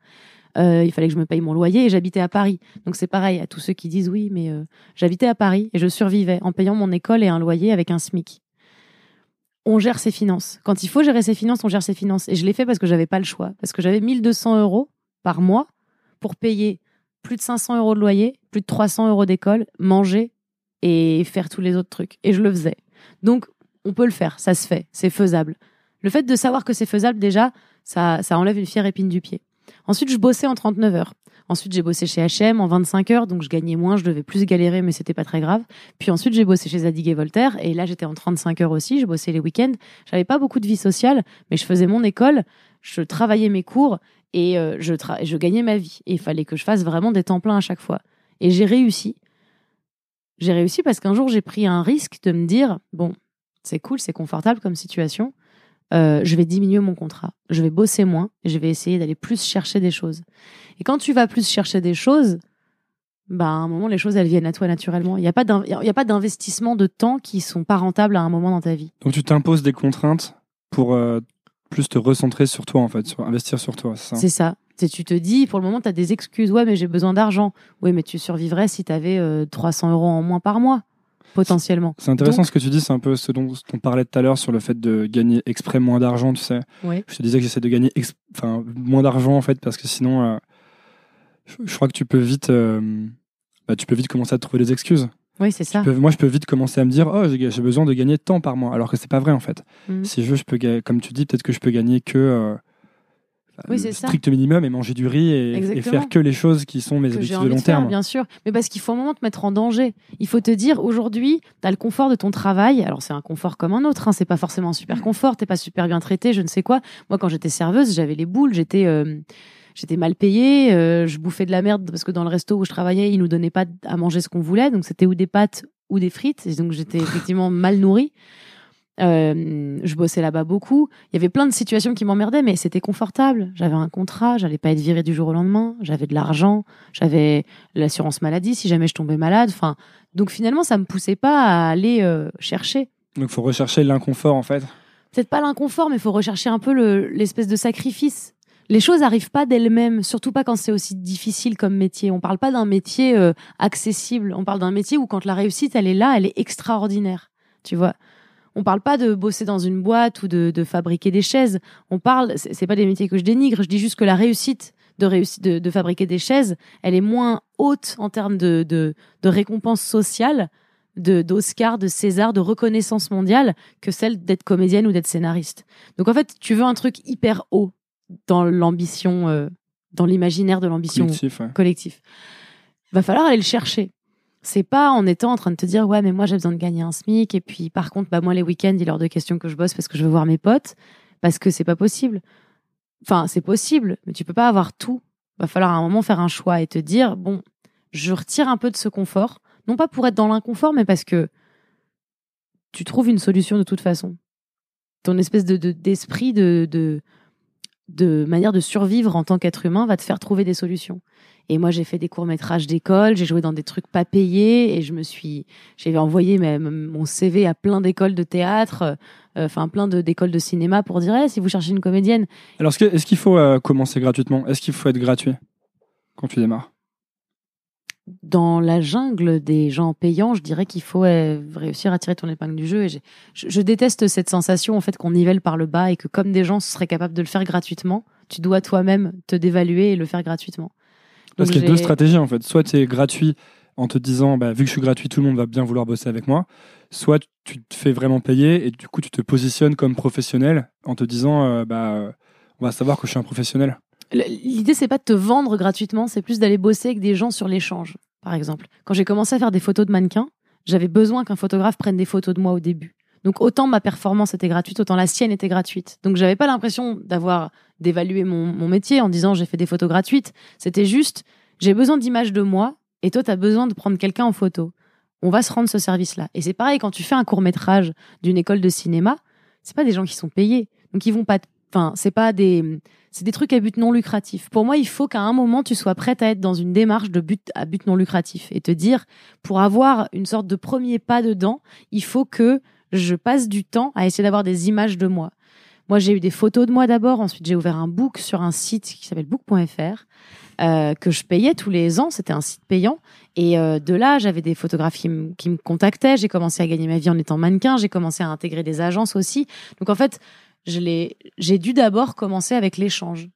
Euh, il fallait que je me paye mon loyer et j'habitais à Paris. Donc c'est pareil à tous ceux qui disent oui, mais euh, j'habitais à Paris et je survivais en payant mon école et un loyer avec un SMIC. On gère ses finances. Quand il faut gérer ses finances, on gère ses finances. Et je l'ai fait parce que j'avais pas le choix. Parce que j'avais 1200 euros par mois pour payer plus de 500 euros de loyer, plus de 300 euros d'école, manger et faire tous les autres trucs. Et je le faisais. Donc, on peut le faire, ça se fait, c'est faisable. Le fait de savoir que c'est faisable, déjà, ça, ça enlève une fière épine du pied. Ensuite, je bossais en 39 heures. Ensuite, j'ai bossé chez H&M en 25 heures, donc je gagnais moins, je devais plus galérer, mais c'était pas très grave. Puis ensuite, j'ai bossé chez Zadig et Voltaire, et là, j'étais en 35 heures aussi, je bossais les week-ends. J'avais pas beaucoup de vie sociale, mais je faisais mon école, je travaillais mes cours, et euh, je, gagnais ma vie. Et il fallait que je fasse vraiment des temps pleins à chaque fois. Et j'ai réussi. J'ai réussi parce qu'un jour, j'ai pris un risque de me dire, bon, c'est cool, c'est confortable comme situation, euh, je vais diminuer mon contrat, je vais bosser moins, et je vais essayer d'aller plus chercher des choses. Et quand tu vas plus chercher des choses, bah, à un moment, les choses, elles viennent à toi naturellement. Il n'y a pas d'in- il y a pas d'investissement de temps qui sont pas rentables à un moment dans ta vie. Donc tu t'imposes des contraintes pour euh, plus te recentrer sur toi, en fait, sur investir sur toi, c'est ça? C'est ça. Tu te dis, pour le moment, tu as des excuses. Ouais, mais j'ai besoin d'argent. Oui, mais tu survivrais si tu avais 300 euros en moins par mois, potentiellement. C'est intéressant Donc- ce que tu dis, c'est un peu ce dont on parlait tout à l'heure sur le fait de gagner exprès moins d'argent, tu sais. Oui. Je te disais que j'essaie de gagner enfin, moins d'argent en fait parce que sinon, euh, je, je crois que tu peux vite, euh, bah, tu peux vite commencer à te trouver des excuses. Oui, c'est ça. Peux- moi, je peux vite commencer à me dire, oh, j'ai besoin de gagner tant par mois, alors que c'est pas vrai en fait. Mhm. Si je veux, je peux, comme tu dis, peut-être que je peux gagner que euh, Oui, le c'est ça. strict minimum et manger du riz et, faire que les choses qui sont mes que objectifs de long de faire, terme. bien sûr. Mais parce qu'il faut un moment te mettre en danger. Il faut te dire, aujourd'hui, tu as le confort de ton travail. Alors, c'est un confort comme un autre. Hein. C'est pas forcément un super confort. T'es pas super bien traité, je ne sais quoi. Moi, quand j'étais serveuse, j'avais les boules. J'étais euh, j'étais mal payée. euh, je bouffais de la merde parce que dans le resto où je travaillais, ils nous donnaient pas à manger ce qu'on voulait. Donc, c'était ou des pâtes ou des frites. Et donc, j'étais effectivement mal nourrie. Euh, je bossais là-bas beaucoup. Il y avait plein de situations qui m'emmerdaient, mais c'était confortable. J'avais un contrat, j'allais pas être virée du jour au lendemain. J'avais de l'argent, j'avais l'assurance maladie si jamais je tombais malade. Enfin, donc finalement, ça me poussait pas à aller euh, chercher. Donc, faut rechercher l'inconfort en fait. Peut-être pas l'inconfort, mais il faut rechercher un peu le- l'espèce de sacrifice. Les choses arrivent pas d'elles-mêmes, surtout pas quand c'est aussi difficile comme métier. On parle pas d'un métier euh, accessible. On parle d'un métier où quand la réussite, elle est là, elle est extraordinaire. Tu vois? On parle pas de bosser dans une boîte ou de, de fabriquer des chaises. On parle, c'est pas des métiers que je dénigre. Je dis juste que la réussite de réussite de, de fabriquer des chaises, elle est moins haute en termes de, de, de récompense sociale, de d'Oscar, de César, de reconnaissance mondiale que celle d'être comédienne ou d'être scénariste. Donc en fait, tu veux un truc hyper haut dans l'ambition, euh, dans l'imaginaire de l'ambition Collectif, ouais. collectif. Va falloir aller le chercher. C'est pas en étant en train de te dire ouais mais moi j'ai besoin de gagner un smic et puis par contre bah moi les week-ends il est hors de question que je bosse parce que je veux voir mes potes parce que c'est pas possible. Enfin c'est possible mais tu peux pas avoir tout. Va falloir à un moment faire un choix et te dire bon je retire un peu de ce confort non pas pour être dans l'inconfort mais parce que tu trouves une solution de toute façon. Ton espèce de de- d'esprit de, de de manière de survivre en tant qu'être humain va te faire trouver des solutions. Et moi, j'ai fait des courts métrages d'école, j'ai joué dans des trucs pas payés, et je me suis, j'avais envoyé même mon CV à plein d'écoles de théâtre, euh, enfin plein d'écoles de cinéma pour dire, Eh, si vous cherchez une comédienne, Alors, est-ce qu'il faut euh, commencer gratuitement? Est-ce qu'il faut être gratuit quand tu démarres? Dans la jungle des gens payants, je dirais qu'il faut euh, réussir à tirer ton épingle du jeu. Et je, je déteste cette sensation en fait qu'on nivelle par le bas et que comme des gens seraient capables de le faire gratuitement, tu dois toi-même te dévaluer et le faire gratuitement. Parce qu'il y a deux stratégies en fait. Soit tu es gratuit en te disant, bah, vu que je suis gratuit, tout le monde va bien vouloir bosser avec moi. Soit tu te fais vraiment payer et du coup tu te positionnes comme professionnel en te disant, euh, bah, on va savoir que je suis un professionnel. L'idée, c'est pas de te vendre gratuitement, c'est plus d'aller bosser avec des gens sur l'échange, par exemple. Quand j'ai commencé à faire des photos de mannequins, j'avais besoin qu'un photographe prenne des photos de moi au début. Donc autant ma performance était gratuite, autant la sienne était gratuite. Donc j'avais pas l'impression d'avoir d'évaluer mon, métier en disant j'ai fait des photos gratuites. C'était juste j'ai besoin d'images de moi et toi tu as besoin de prendre quelqu'un en photo. On va se rendre ce service-là. Et c'est pareil quand tu fais un court métrage d'une école de cinéma, c'est pas des gens qui sont payés. Donc ils vont pas, te- enfin c'est pas des, c'est des trucs à but non lucratif. Pour moi, il faut qu'à un moment tu sois prête à être dans une démarche de but à but non lucratif et te dire pour avoir une sorte de premier pas dedans, il faut que je passe du temps à essayer d'avoir des images de moi. Moi, j'ai eu des photos de moi d'abord. Ensuite, j'ai ouvert un book sur un site qui s'appelle book.fr euh, que je payais tous les ans. C'était un site payant. Et euh, de là, j'avais des photographes qui, me- qui me contactaient. J'ai commencé à gagner ma vie en étant mannequin. J'ai commencé à intégrer des agences aussi. Donc, en fait, je l'ai- j'ai dû d'abord commencer avec l'échange.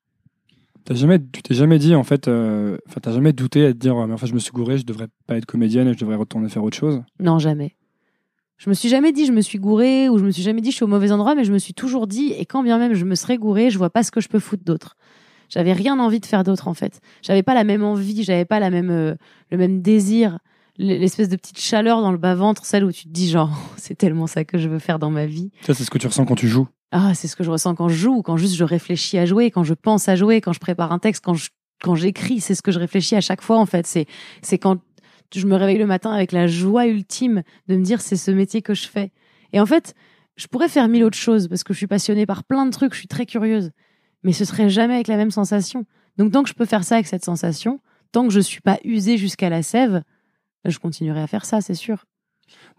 T'as jamais, tu t'es jamais dit en fait, euh, enfin t'as jamais douté à te dire, mais enfin je me suis gouré, je devrais pas être comédienne et je devrais retourner faire autre chose? Non, jamais. Je me suis jamais dit je me suis gouré ou je me suis jamais dit je suis au mauvais endroit, mais je me suis toujours dit et quand bien même je me serais gouré, je vois pas ce que je peux foutre d'autre. J'avais rien envie de faire d'autre en fait. J'avais pas la même envie, j'avais pas la même euh, le même désir, l'espèce de petite chaleur dans le bas ventre, celle où tu te dis genre c'est tellement ça que je veux faire dans ma vie. Ça c'est ce que tu ressens quand tu joues. Ah, c'est ce que je ressens quand je joue, quand juste je réfléchis à jouer, quand je pense à jouer, quand je prépare un texte, quand je quand j'écris, c'est ce que je réfléchis à chaque fois en fait. C'est c'est quand je me réveille le matin avec la joie ultime de me dire c'est ce métier que je fais. Et en fait, je pourrais faire mille autres choses parce que je suis passionnée par plein de trucs, je suis très curieuse, mais ce serait jamais avec la même sensation. Donc tant que je peux faire ça avec cette sensation, tant que je suis pas usée jusqu'à la sève, je continuerai à faire ça, c'est sûr.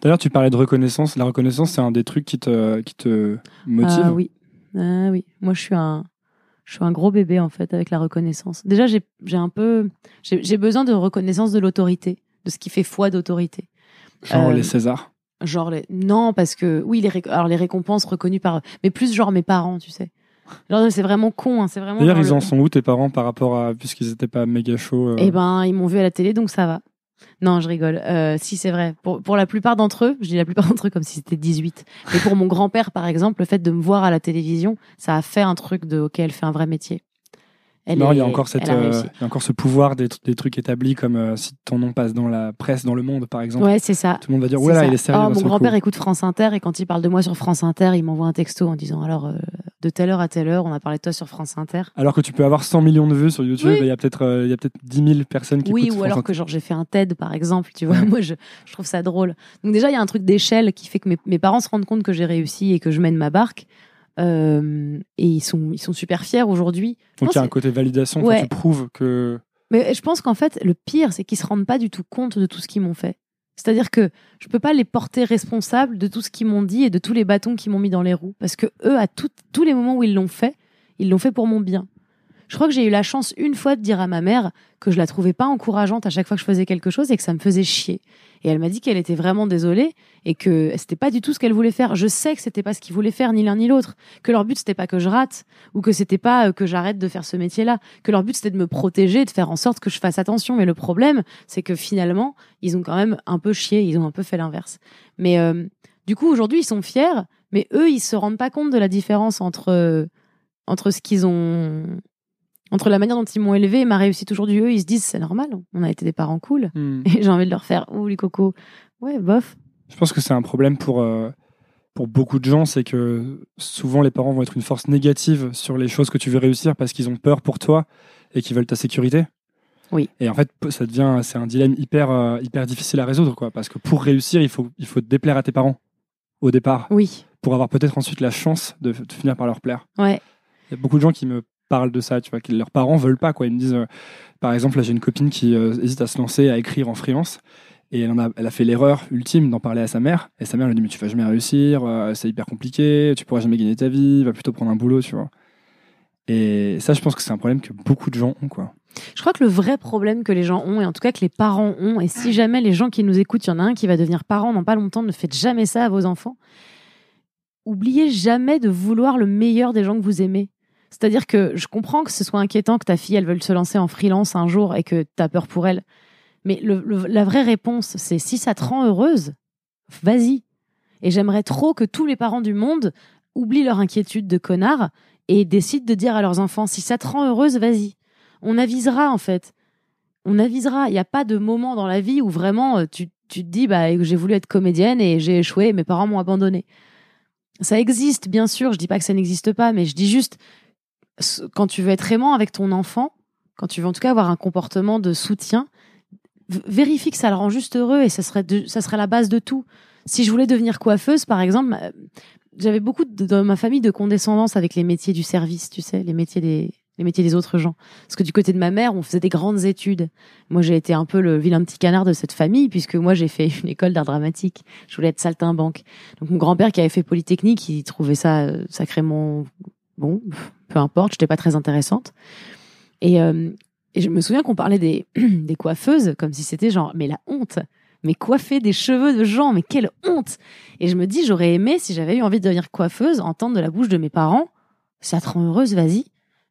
D'ailleurs, tu parlais de reconnaissance. La reconnaissance, c'est un des trucs qui te, qui te motive. Ah oui. Ah oui. Moi, je suis un, je suis un gros bébé en fait avec la reconnaissance. Déjà, j'ai un peu, j'ai besoin de reconnaissance de l'autorité, de ce qui fait foi d'autorité. Genre les euh, Césars. Genre les, non parce que oui les alors les récompenses reconnues par, mais plus genre mes parents, tu sais. Genre c'est vraiment con, hein, c'est vraiment. D'ailleurs, ils en sont où tes parents par rapport à puisqu'ils étaient pas méga chauds. Euh Eh ben, ils m'ont vu à la télé, donc ça va. Non, je rigole. Euh, si, c'est vrai. Pour, pour la plupart d'entre eux, je dis la plupart d'entre eux comme si c'était 18. Mais pour mon grand-père, par exemple, le fait de me voir à la télévision, ça a fait un truc de, ok, elle fait un vrai métier. Non, il y a encore cette, euh, il y a encore ce pouvoir des, des trucs établis comme euh, si ton nom passe dans la presse, dans le monde, par exemple. Ouais, c'est ça. Tout le monde va dire, ouais, là, il est sérieux. Oh, mon grand-père écoute France Inter et quand il parle de moi sur France Inter, il m'envoie un texto en disant, alors, de telle heure à telle heure, on a parlé de toi sur France Inter. Alors que tu peux avoir 100 millions de vues sur YouTube, il y a peut-être euh, il y a peut-être 10 000 personnes qui Oui, ou alors que genre j'ai fait un TED par exemple, tu vois. Moi je, je, trouve ça drôle. Donc déjà il y a un truc d'échelle qui fait que mes, mes, parents se rendent compte que j'ai réussi et que je mène ma barque. Euh, et ils sont ils sont super fiers aujourd'hui. Donc il y a un côté validation ouais. tu prouves que mais je pense qu'en fait, le pire, c'est qu'ils se rendent pas du tout compte de tout ce qu'ils m'ont fait. C'est-à-dire que je peux pas les porter responsables de tout ce qu'ils m'ont dit et de tous les bâtons qu'ils m'ont mis dans les roues. Parce que eux, à tous les moments où ils l'ont fait, ils l'ont fait pour mon bien. Je crois que j'ai eu la chance une fois de dire à ma mère que je la trouvais pas encourageante à chaque fois que je faisais quelque chose et que ça me faisait chier. Et elle m'a dit qu'elle était vraiment désolée et que c'était pas du tout ce qu'elle voulait faire. Je sais que c'était pas ce qu'ils voulaient faire ni l'un ni l'autre, que leur but c'était pas que je rate ou que c'était pas euh, que j'arrête de faire ce métier-là, que leur but c'était de me protéger, de faire en sorte que je fasse attention. Mais le problème, c'est que finalement, ils ont quand même un peu chié, ils ont un peu fait l'inverse. Mais euh, du coup, aujourd'hui, ils sont fiers, mais eux, ils se rendent pas compte de la différence entre euh, entre ce qu'ils ont entre la manière dont ils m'ont élevé et ma réussite aujourd'hui, eux, ils se disent c'est normal, on a été des parents cool. Hmm. Et j'ai envie de leur faire ouh les cocos. Ouais, bof. Je pense que c'est un problème pour, euh, pour beaucoup de gens, c'est que souvent les parents vont être une force négative sur les choses que tu veux réussir parce qu'ils ont peur pour toi et qu'ils veulent ta sécurité. Oui. Et en fait, ça devient, c'est un dilemme hyper, euh, hyper difficile à résoudre, quoi. Parce que pour réussir, il faut, il faut te déplaire à tes parents au départ. Oui. Pour avoir peut-être ensuite la chance de, de finir par leur plaire. Ouais. Il y a beaucoup de gens qui me parlent de ça, tu vois, que leurs parents veulent pas, quoi. Ils me disent, euh, par exemple, j'ai une copine qui euh, hésite à se lancer à écrire en freelance. Et elle, a, elle a fait l'erreur ultime d'en parler à sa mère. Et sa mère lui dit, mais tu vas jamais réussir, euh, c'est hyper compliqué, tu pourras jamais gagner ta vie, va plutôt prendre un boulot, tu vois. Et ça, je pense que c'est un problème que beaucoup de gens ont, quoi. Je crois que le vrai problème que les gens ont, et en tout cas que les parents ont, et si jamais les gens qui nous écoutent, il y en a un qui va devenir parent dans pas longtemps, ne faites jamais ça à vos enfants. Oubliez jamais de vouloir le meilleur des gens que vous aimez. C'est-à-dire que je comprends que ce soit inquiétant que ta fille, elle veuille se lancer en freelance un jour et que tu as peur pour elle. Mais la vraie réponse, c'est si ça te rend heureuse, vas-y. Et j'aimerais trop que tous les parents du monde oublient leur inquiétude de connard et décident de dire à leurs enfants si ça te rend heureuse, vas-y. On avisera en fait. On avisera. Il n'y a pas de moment dans la vie où vraiment euh, tu, tu te dis bah, j'ai voulu être comédienne et j'ai échoué, mes parents m'ont abandonné. Ça existe, bien sûr. Je dis pas que ça n'existe pas, mais je dis juste quand tu veux être aimant avec ton enfant, quand tu veux en tout cas avoir un comportement de soutien, vérifie que ça le rend juste heureux et ça serait, ça serait la base de tout. Si je voulais devenir coiffeuse, par exemple, j'avais beaucoup de, dans ma famille de condescendance avec les métiers du service, tu sais, les métiers des, les métiers des autres gens. Parce que du côté de ma mère, on faisait des grandes études. Moi, j'ai été un peu le vilain petit canard de cette famille, puisque moi, j'ai fait une école d'art dramatique. Je voulais être saltimbanque. Donc, mon grand-père qui avait fait Polytechnique, il trouvait ça euh, sacrément bon, peu importe, j'étais pas très intéressante. Et, euh, je me souviens qu'on parlait des, des coiffeuses comme si c'était genre, mais la honte, mais coiffer des cheveux de gens, mais quelle honte Et je me dis, j'aurais aimé, si j'avais eu envie de devenir coiffeuse, entendre de la bouche de mes parents, ça te rend heureuse, vas-y.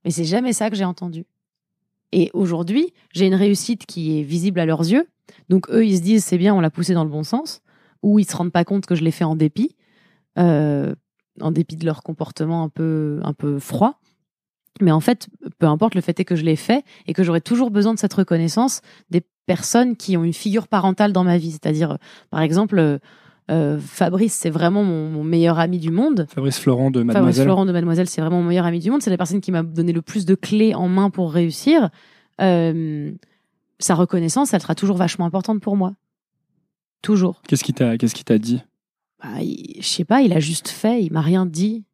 Mais c'est jamais ça que j'ai entendu. Et aujourd'hui, j'ai une réussite qui est visible à leurs yeux. Donc eux, ils se disent, c'est bien, on l'a poussé dans le bon sens. ou ils se rendent pas compte que je l'ai fait en dépit, euh, en dépit de leur comportement un peu, un peu froid. Mais en fait, peu importe, le fait est que je l'ai fait et que j'aurais toujours besoin de cette reconnaissance des personnes qui ont une figure parentale dans ma vie. C'est-à-dire, euh, par exemple, euh, euh, Fabrice, c'est vraiment mon, mon meilleur ami du monde. Fabrice Florent de Fabrice Mademoiselle. Florent de Mademoiselle, c'est vraiment mon meilleur ami du monde. C'est la personne qui m'a donné le plus de clés en main pour réussir. Euh, sa reconnaissance, elle sera toujours vachement importante pour moi. Toujours. Qu'est-ce qu'il t'a qu'est-ce qu'il t'a dit? Bah, je sais pas, il a juste fait, il m'a rien dit.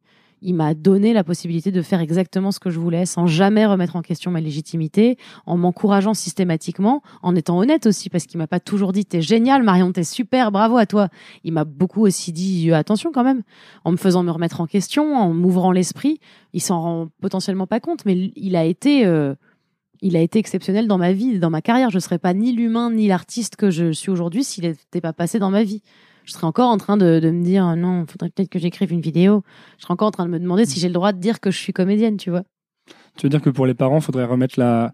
Il m'a donné la possibilité de faire exactement ce que je voulais sans jamais remettre en question ma légitimité, en m'encourageant systématiquement, en étant honnête aussi, parce qu'il m'a pas toujours dit t'es génial Marion, t'es super, bravo à toi. Il m'a beaucoup aussi dit attention quand même, en me faisant me remettre en question, en m'ouvrant l'esprit. Il s'en rend potentiellement pas compte, mais il a été, euh, il a été exceptionnel dans ma vie, dans ma carrière. Je serais pas ni l'humain ni l'artiste que je suis aujourd'hui s'il n'était pas passé dans ma vie je serais encore en train de, de me dire ah non, faudrait peut-être que j'écrive une vidéo. Je serais encore en train de me demander si j'ai le droit de dire que je suis comédienne, tu vois. Tu veux dire que pour les parents, faudrait remettre la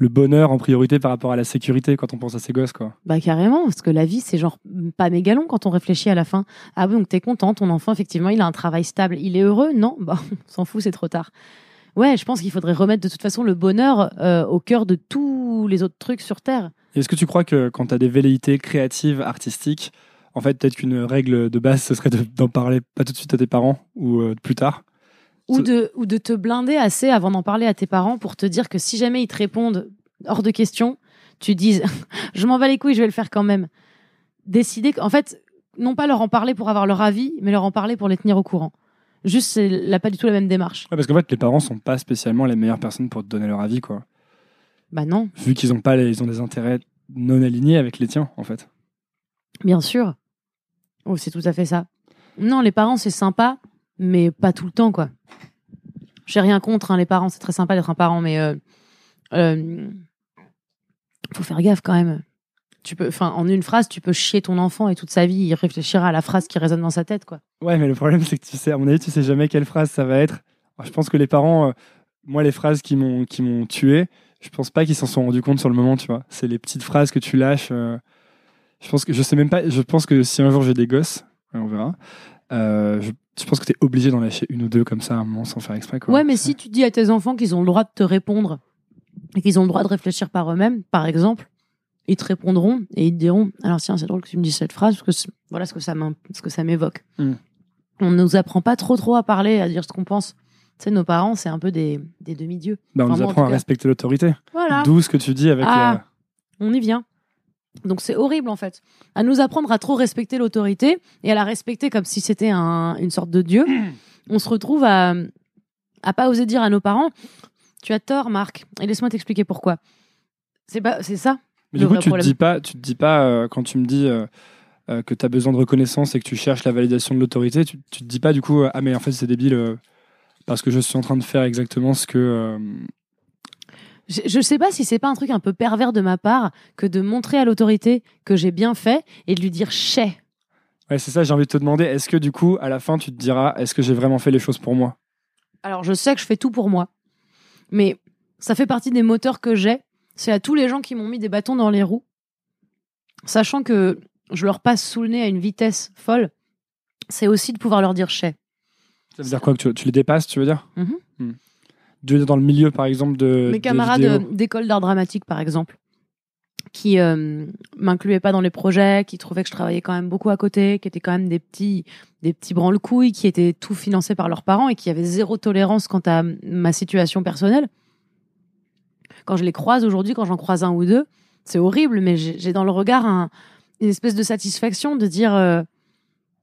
le bonheur en priorité par rapport à la sécurité quand on pense à ses gosses quoi. Bah carrément, parce que la vie c'est genre pas méga long quand on réfléchit à la fin. Ah donc t'es content, ton enfant effectivement il a un travail stable, il est heureux? Non, bah on s'en fout, c'est trop tard. Ouais, je pense qu'il faudrait remettre de toute façon le bonheur euh, au cœur de tous les autres trucs sur Terre. Est-ce que tu crois que quand tu as des velléités créatives, artistiques, en fait, peut-être qu'une règle de base, ce serait de- d'en parler pas tout de suite à tes parents ou euh, plus tard Ou de, ou de te blinder assez avant d'en parler à tes parents pour te dire que si jamais ils te répondent hors de question, tu dises je m'en bats les couilles, je vais le faire quand même. Décider qu'en fait, non pas leur en parler pour avoir leur avis, mais leur en parler pour les tenir au courant. Juste, c'est là pas du tout la même démarche. Ouais, Parce qu'en fait, les parents sont pas spécialement les meilleures personnes pour te donner leur avis, quoi. Bah non, Vu qu'ils ont pas, les- ils ont des intérêts non alignés avec les tiens, en fait. Bien sûr. Oh, c'est tout à fait ça. Non, les parents, c'est sympa, mais pas tout le temps, quoi. J'ai rien contre hein, les parents, c'est très sympa d'être un parent, mais euh, euh, faut faire gaffe quand même. Tu peux, en une phrase, tu peux chier ton enfant et toute sa vie, il réfléchira à la phrase qui résonne dans sa tête, quoi. Ouais, mais le problème, c'est que tu sais, à mon avis, tu sais jamais quelle phrase ça va être. Je pense que les parents, euh, moi, les phrases qui m'ont qui m'ont tué, je pense pas qu'ils s'en sont rendus compte sur le moment, tu vois. C'est les petites phrases que tu lâches. Je pense que je sais même pas. Je pense que si un jour j'ai des gosses, on verra. euh, je, je pense que tu es obligé d'en lâcher une ou deux comme ça à un moment sans faire exprès. Quoi. Ouais, mais si tu dis à tes enfants qu'ils ont le droit de te répondre et qu'ils ont le droit de réfléchir par eux-mêmes, par exemple, ils te répondront et ils te diront alors tiens c'est drôle que tu me dises cette phrase parce que voilà ce que ça m'im- ce que ça m'évoque. Mm. On nous apprend pas trop trop à parler, à dire ce qu'on pense. Tu sais, nos parents c'est un peu des, des demi-dieux. Bah, on Enfin, nous apprend à respecter l'autorité. Voilà, D'où ce que tu dis avec. Ah. euh, on y vient. Donc c'est horrible en fait, à nous apprendre à trop respecter l'autorité et à la respecter comme si c'était un- une sorte de dieu. On se retrouve à à pas oser dire à nos parents tu as tort Marc et laisse-moi t'expliquer pourquoi. C'est pas c'est ça. Mais Le du coup, vrai tu te dis pas, tu te dis pas euh, quand tu me dis euh, euh, que tu as besoin de reconnaissance et que tu cherches la validation de l'autorité, tu, tu te dis pas du coup ah mais en fait c'est débile parce que je suis en train de faire exactement ce que Je, sais pas si c'est pas un truc un peu pervers de ma part que de montrer à l'autorité que j'ai bien fait et de lui dire chais. ouais c'est ça j'ai envie de te demander est-ce que du coup à la fin tu te diras est-ce que j'ai vraiment fait les choses pour moi? Alors je sais que je fais tout pour moi, mais ça fait partie des moteurs que j'ai. C'est à tous les gens qui m'ont mis des bâtons dans les roues, sachant que je leur passe sous le nez à une vitesse folle. C'est aussi de pouvoir leur dire chais. ça veut dire quoi que tu, tu les dépasses tu veux dire? Mhm. Hmm. Dire dans le milieu par exemple de Mes des camarades euh, d'école d'art dramatique, par exemple, qui euh, m'incluaient pas dans les projets, qui trouvaient que je travaillais quand même beaucoup à côté, qui étaient quand même des petits, des petits branle-couilles, qui étaient tout financés par leurs parents et qui avaient zéro tolérance quant à ma situation personnelle. Quand je les croise aujourd'hui, quand j'en croise un ou deux, c'est horrible, mais j'ai dans le regard un- une espèce de satisfaction de dire. euh,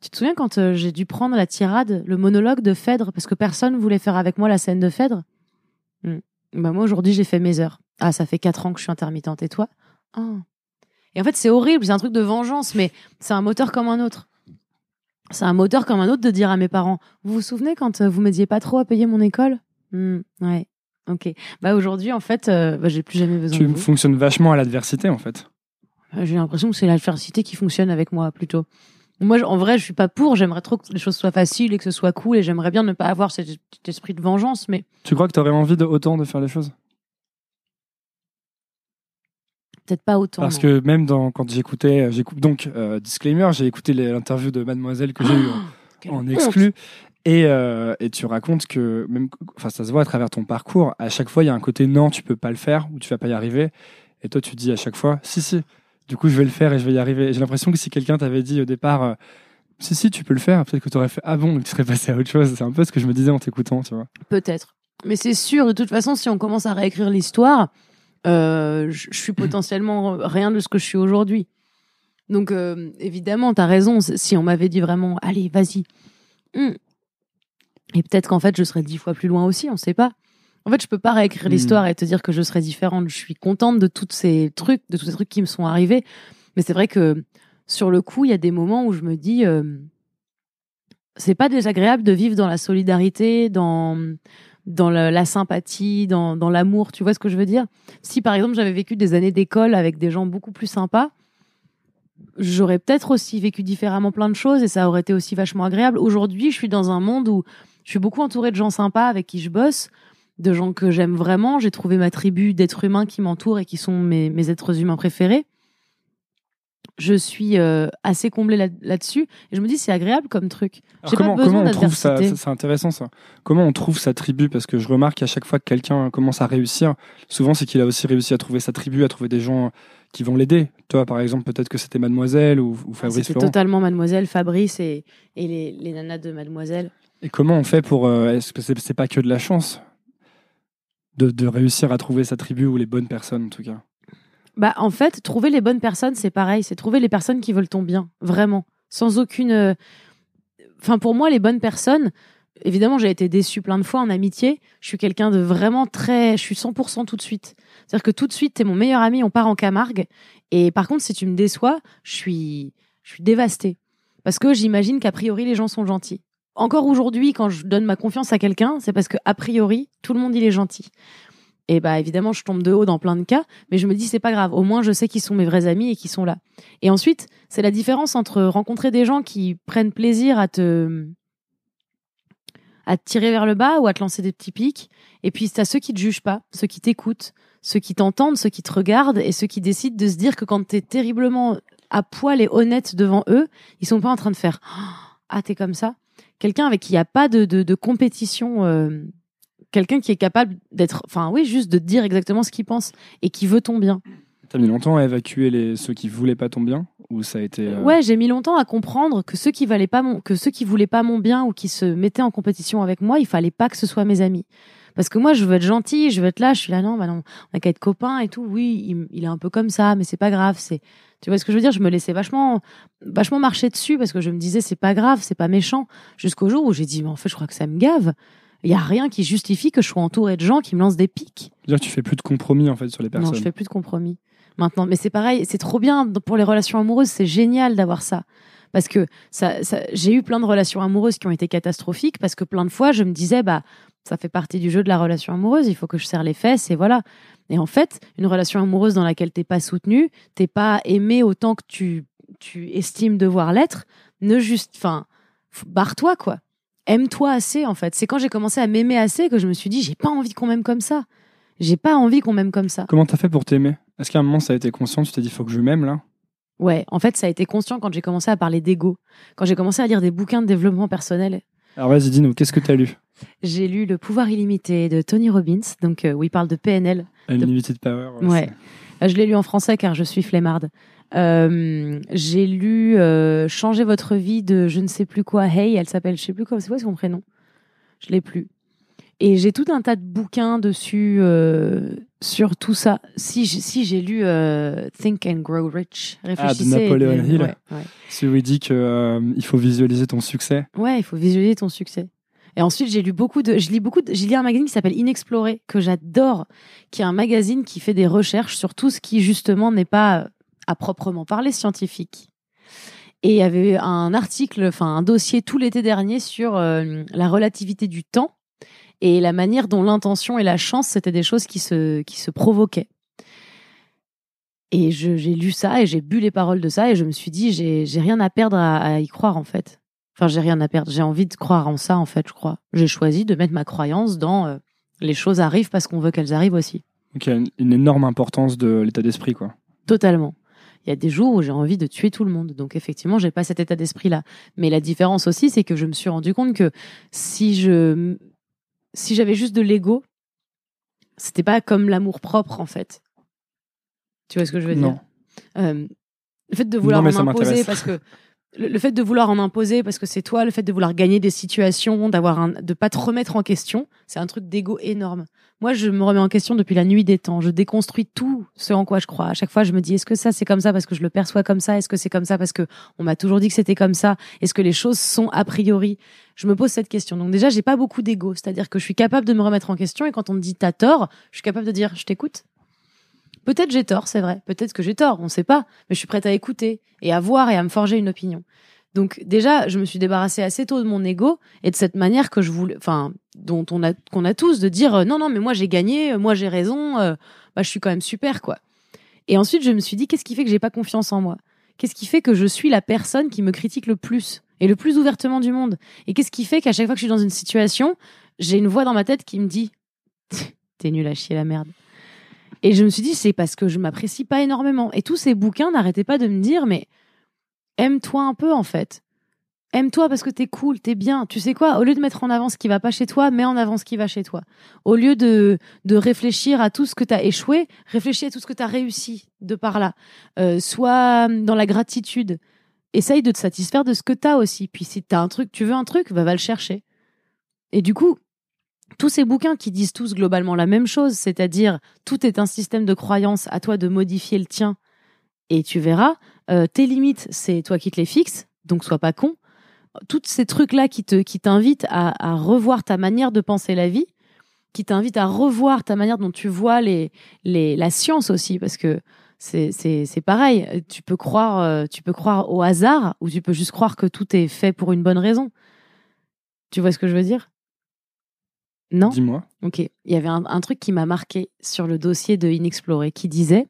tu te souviens quand euh, j'ai dû prendre la tirade, le monologue de Phèdre, parce que personne voulait faire avec moi la scène de Phèdre? Hmm. Bah moi aujourd'hui j'ai fait mes heures. Ah ça fait quatre ans que je suis intermittente et toi? Ah. Et en fait c'est horrible, c'est un truc de vengeance, mais c'est un moteur comme un autre. C'est un moteur comme un autre de dire à mes parents Vous vous souvenez quand euh, vous m'aidiez pas trop à payer mon école? Hmm, Ouais, ok. Bah aujourd'hui en fait euh, bah, j'ai plus jamais besoin tu de vous. fonctionnes vachement à l'adversité en fait Euh, J'ai l'impression que c'est l'adversité qui fonctionne avec moi plutôt. Moi, en vrai, je suis pas pour. J'aimerais trop que les choses soient faciles et que ce soit cool. Et j'aimerais bien ne pas avoir cet esprit de vengeance. Mais tu crois que tu aurais envie de autant de faire les choses? Peut-être pas autant. Parce non. que même dans, quand j'écoutais, euh, j'écoute donc euh, disclaimer, j'ai écouté l'interview de Mademoiselle que j'ai en- Quelle en honte. exclu. Et, euh, et tu racontes que, même, enfin, ça se voit à travers ton parcours, à chaque fois, il y a un côté non, tu peux pas le faire ou tu vas pas y arriver. Et toi, tu dis à chaque fois, si, si, du coup, je vais le faire et je vais y arriver. J'ai l'impression que si quelqu'un t'avait dit au départ, euh, si, si, tu peux le faire, peut-être que tu aurais fait, ah bon, tu serais passé à autre chose. C'est un peu ce que je me disais en t'écoutant, tu vois. Peut-être. Mais c'est sûr, de toute façon, si on commence à réécrire l'histoire, euh, je suis potentiellement rien de ce que je suis aujourd'hui. Donc, euh, évidemment, tu as raison. Si on m'avait dit vraiment, allez, vas-y. Hmm. Et peut-être qu'en fait, je serais dix fois plus loin aussi, on sait pas. En fait, je peux pas réécrire Hmm. l'histoire et te dire que je serais différente. Je suis contente de tous ces trucs, de tous ces trucs qui me sont arrivés. Mais c'est vrai que sur le coup, il y a des moments où je me dis, euh, c'est pas désagréable de vivre dans la solidarité, dans dans la, la sympathie, dans, dans l'amour, tu vois ce que je veux dire? Si par exemple j'avais vécu des années d'école avec des gens beaucoup plus sympas, j'aurais peut-être aussi vécu différemment plein de choses et ça aurait été aussi vachement agréable. Aujourd'hui, je suis dans un monde où je suis beaucoup entourée de gens sympas avec qui je bosse, de gens que j'aime vraiment. J'ai trouvé ma tribu d'êtres humains qui m'entourent et qui sont mes, mes êtres humains préférés. Je suis euh, assez comblée là- là-dessus et je me dis c'est agréable comme truc. Pas comment, besoin comment on trouve ça? C'est intéressant ça. Comment on trouve sa tribu? Parce que je remarque qu'à chaque fois que quelqu'un commence à réussir, souvent c'est qu'il a aussi réussi à trouver sa tribu, à trouver des gens qui vont l'aider. Toi, par exemple, peut-être que c'était Mademoiselle ou, ou Fabrice C'était totalement Mademoiselle, Fabrice et, et les, les nanas de Mademoiselle. Et comment on fait pour euh, Est-ce que c'est c'est pas que de la chance? De, réussir à trouver sa tribu ou les bonnes personnes en tout cas Bah, en fait, trouver les bonnes personnes, c'est pareil. C'est trouver les personnes qui veulent ton bien, vraiment. Sans aucune. euh, Enfin, pour moi, les bonnes personnes. Évidemment, j'ai été déçue plein de fois en amitié. Je suis quelqu'un de vraiment très. Je suis 100% tout de suite. C'est-à-dire que tout de suite, t'es mon meilleur ami, on part en Camargue. Et par contre, si tu me déçois, je suis, je suis dévastée. Parce que j'imagine qu'a priori, les gens sont gentils. Encore aujourd'hui, quand je donne ma confiance à quelqu'un, c'est parce que a priori, tout le monde est gentil. Et bah évidemment, je tombe de haut dans plein de cas, mais je me dis c'est pas grave. Au moins, je sais qu'ils sont mes vrais amis et qu'ils sont là. Et ensuite, c'est la différence entre rencontrer des gens qui prennent plaisir à te à tirer vers le bas ou à te lancer des petits pics. Et puis, t'as ceux qui te jugent pas, ceux qui t'écoutent, ceux qui t'entendent, ceux qui te regardent et ceux qui décident de se dire que quand t'es terriblement à poil et honnête devant eux, ils sont pas en train de faire ah t'es comme ça. Quelqu'un avec qui il n'y a pas de, de, de compétition, euh, quelqu'un qui est capable d'être, enfin oui, juste de dire exactement ce qu'il pense et qui veut ton bien. T'as mis longtemps à évacuer les, ceux qui voulaient pas ton bien Ou ça a été. euh, Ouais, j'ai mis longtemps à comprendre que ceux qui valaient pas mon, que ceux qui voulaient pas mon bien ou qui se mettaient en compétition avec moi, il fallait pas que ce soit mes amis. Parce que moi, je veux être gentil, je veux être là, je suis là, non, bah non, on a qu'à être copains et tout. Oui, il, il est un peu comme ça, mais c'est pas grave. C'est, tu vois ce que je veux dire? Je me laissais vachement, vachement marcher dessus parce que je me disais c'est pas grave, c'est pas méchant. Jusqu'au jour où j'ai dit, mais en fait, je crois que ça me gave. Il y a rien qui justifie que je sois entourée de gens qui me lancent des pics. Dire que tu fais plus de compromis en fait sur les personnes. Non, je fais plus de compromis maintenant. Mais c'est pareil, c'est trop bien pour les relations amoureuses. C'est génial d'avoir ça. Parce que j'ai eu plein de relations amoureuses qui ont été catastrophiques parce que plein de fois, je me disais, bah, ça fait partie du jeu de la relation amoureuse. Il faut que je serre les fesses et voilà. Et en fait, une relation amoureuse dans laquelle t'es pas soutenu, t'es pas aimé autant que tu, tu estimes devoir l'être, ne juste, enfin, barre-toi quoi. Aime-toi assez en fait. C'est quand j'ai commencé à m'aimer assez que je me suis dit, j'ai pas envie qu'on m'aime comme ça. J'ai pas envie qu'on m'aime comme ça. Comment t'as fait pour t'aimer? Est-ce qu'à un moment ça a été conscient? Tu t'es dit, faut que je m'aime là? Ouais, en fait, ça a été conscient quand j'ai commencé à parler d'ego. Quand j'ai commencé à lire des bouquins de développement personnel. Alors vas-y, dis-nous, qu'est-ce que t'as lu? J'ai lu Le pouvoir illimité de Tony Robbins, donc euh, où il parle de PNL. Unlimited Power. Ouais. Euh, Je l'ai lu en français car je suis flemmarde. Euh, j'ai lu euh, Changer votre vie de je ne sais plus quoi. Hey, elle s'appelle, je sais plus quoi, c'est quoi son prénom? Je l'ai plus. Et j'ai tout un tas de bouquins dessus euh, sur tout ça. Si, j'ai- si j'ai lu euh, Think and Grow Rich, réfléchissez. et Napoleon devenez- Hill. Ouais, ouais. Celui dit que euh, il faut visualiser ton succès. Ouais, il faut visualiser ton succès. Et ensuite, j'ai lu beaucoup de, je lis beaucoup de, j'ai lu un magazine qui s'appelle Inexploré, que j'adore, qui est un magazine qui fait des recherches sur tout ce qui, justement, n'est pas, à proprement parler, scientifique. Et il y avait un article, enfin, un dossier tout l'été dernier sur euh, la relativité du temps et la manière dont l'intention et la chance, c'était des choses qui se, qui se provoquaient. Et j'ai lu ça et j'ai bu les paroles de ça et je me suis dit, j'ai rien à perdre à, à y croire, en fait. Enfin, j'ai rien à perdre. J'ai envie de croire en ça, en fait, je crois. J'ai choisi de mettre ma croyance dans euh, les choses arrivent parce qu'on veut qu'elles arrivent aussi. Donc il y a une, une énorme importance de l'état d'esprit, quoi. Totalement. Il y a des jours où j'ai envie de tuer tout le monde. Donc effectivement, j'ai pas cet état d'esprit-là. Mais la différence aussi, c'est que je me suis rendu compte que si je si j'avais juste de l'ego, c'était pas comme l'amour propre en fait. Tu vois ce que je veux Non. dire? Euh, Le fait de vouloir Non, mais ça en imposer m'intéresse. parce que le, le fait de vouloir en imposer parce que c'est toi, le fait de vouloir gagner des situations, d'avoir un, de pas te remettre en question, c'est un truc d'ego énorme. Moi, je me remets en question depuis la nuit des temps. Je déconstruis tout ce en quoi je crois. À chaque fois, je me dis est-ce que ça c'est comme ça parce que je le perçois comme ça? Est-ce que c'est comme ça parce que on m'a toujours dit que c'était comme ça? Est-ce que les choses sont a priori? Je me pose cette question. Donc déjà, j'ai pas beaucoup d'ego, c'est-à-dire que je suis capable de me remettre en question et quand on me dit t'as tort, je suis capable de dire je t'écoute. Peut-être j'ai tort, c'est vrai. Peut-être que j'ai tort, on sait pas. Mais je suis prête à écouter et à voir et à me forger une opinion. Donc déjà, je me suis débarrassée assez tôt de mon ego et de cette manière que je voulais, enfin, dont on a qu'on a tous de dire euh, non non mais moi j'ai gagné, euh, moi j'ai raison, euh, bah je suis quand même super quoi. Et ensuite je me suis dit qu'est-ce qui fait que j'ai pas confiance en moi? Qu'est-ce qui fait que je suis la personne qui me critique le plus et le plus ouvertement du monde? Et qu'est-ce qui fait qu'à chaque fois que je suis dans une situation, j'ai une voix dans ma tête qui me dit t'es nul à chier la merde. Et je me suis dit c'est parce que je m'apprécie pas énormément. Et tous ces bouquins n'arrêtaient pas de me dire mais aime-toi un peu en fait. Aime-toi parce que t'es cool, t'es bien. Tu sais quoi Au lieu de mettre en avant ce qui va pas chez toi, mets en avant ce qui va chez toi. Au lieu de, de réfléchir à tout ce que t'as échoué, réfléchis à tout ce que t'as réussi de par là. Euh, sois dans la gratitude. Essaye de te satisfaire de ce que t'as aussi. Puis si t'as un truc, tu veux un truc, va le chercher. Et du coup, tous ces bouquins qui disent tous globalement la même chose, c'est-à-dire tout est un système de croyance, à toi de modifier le tien, et tu verras, euh, tes limites, c'est toi qui te les fixes, donc sois pas con. Tous ces trucs-là qui te qui t'invitent à, revoir ta manière de penser la vie, qui t'invitent à revoir ta manière dont tu vois les, les la science aussi, parce que c'est pareil. Tu peux croire euh, tu peux croire au hasard ou tu peux juste croire que tout est fait pour une bonne raison. Tu vois ce que je veux dire? Non Dis-moi. Ok. Il y avait un, un truc qui m'a marqué sur le dossier de Inexploré qui disait,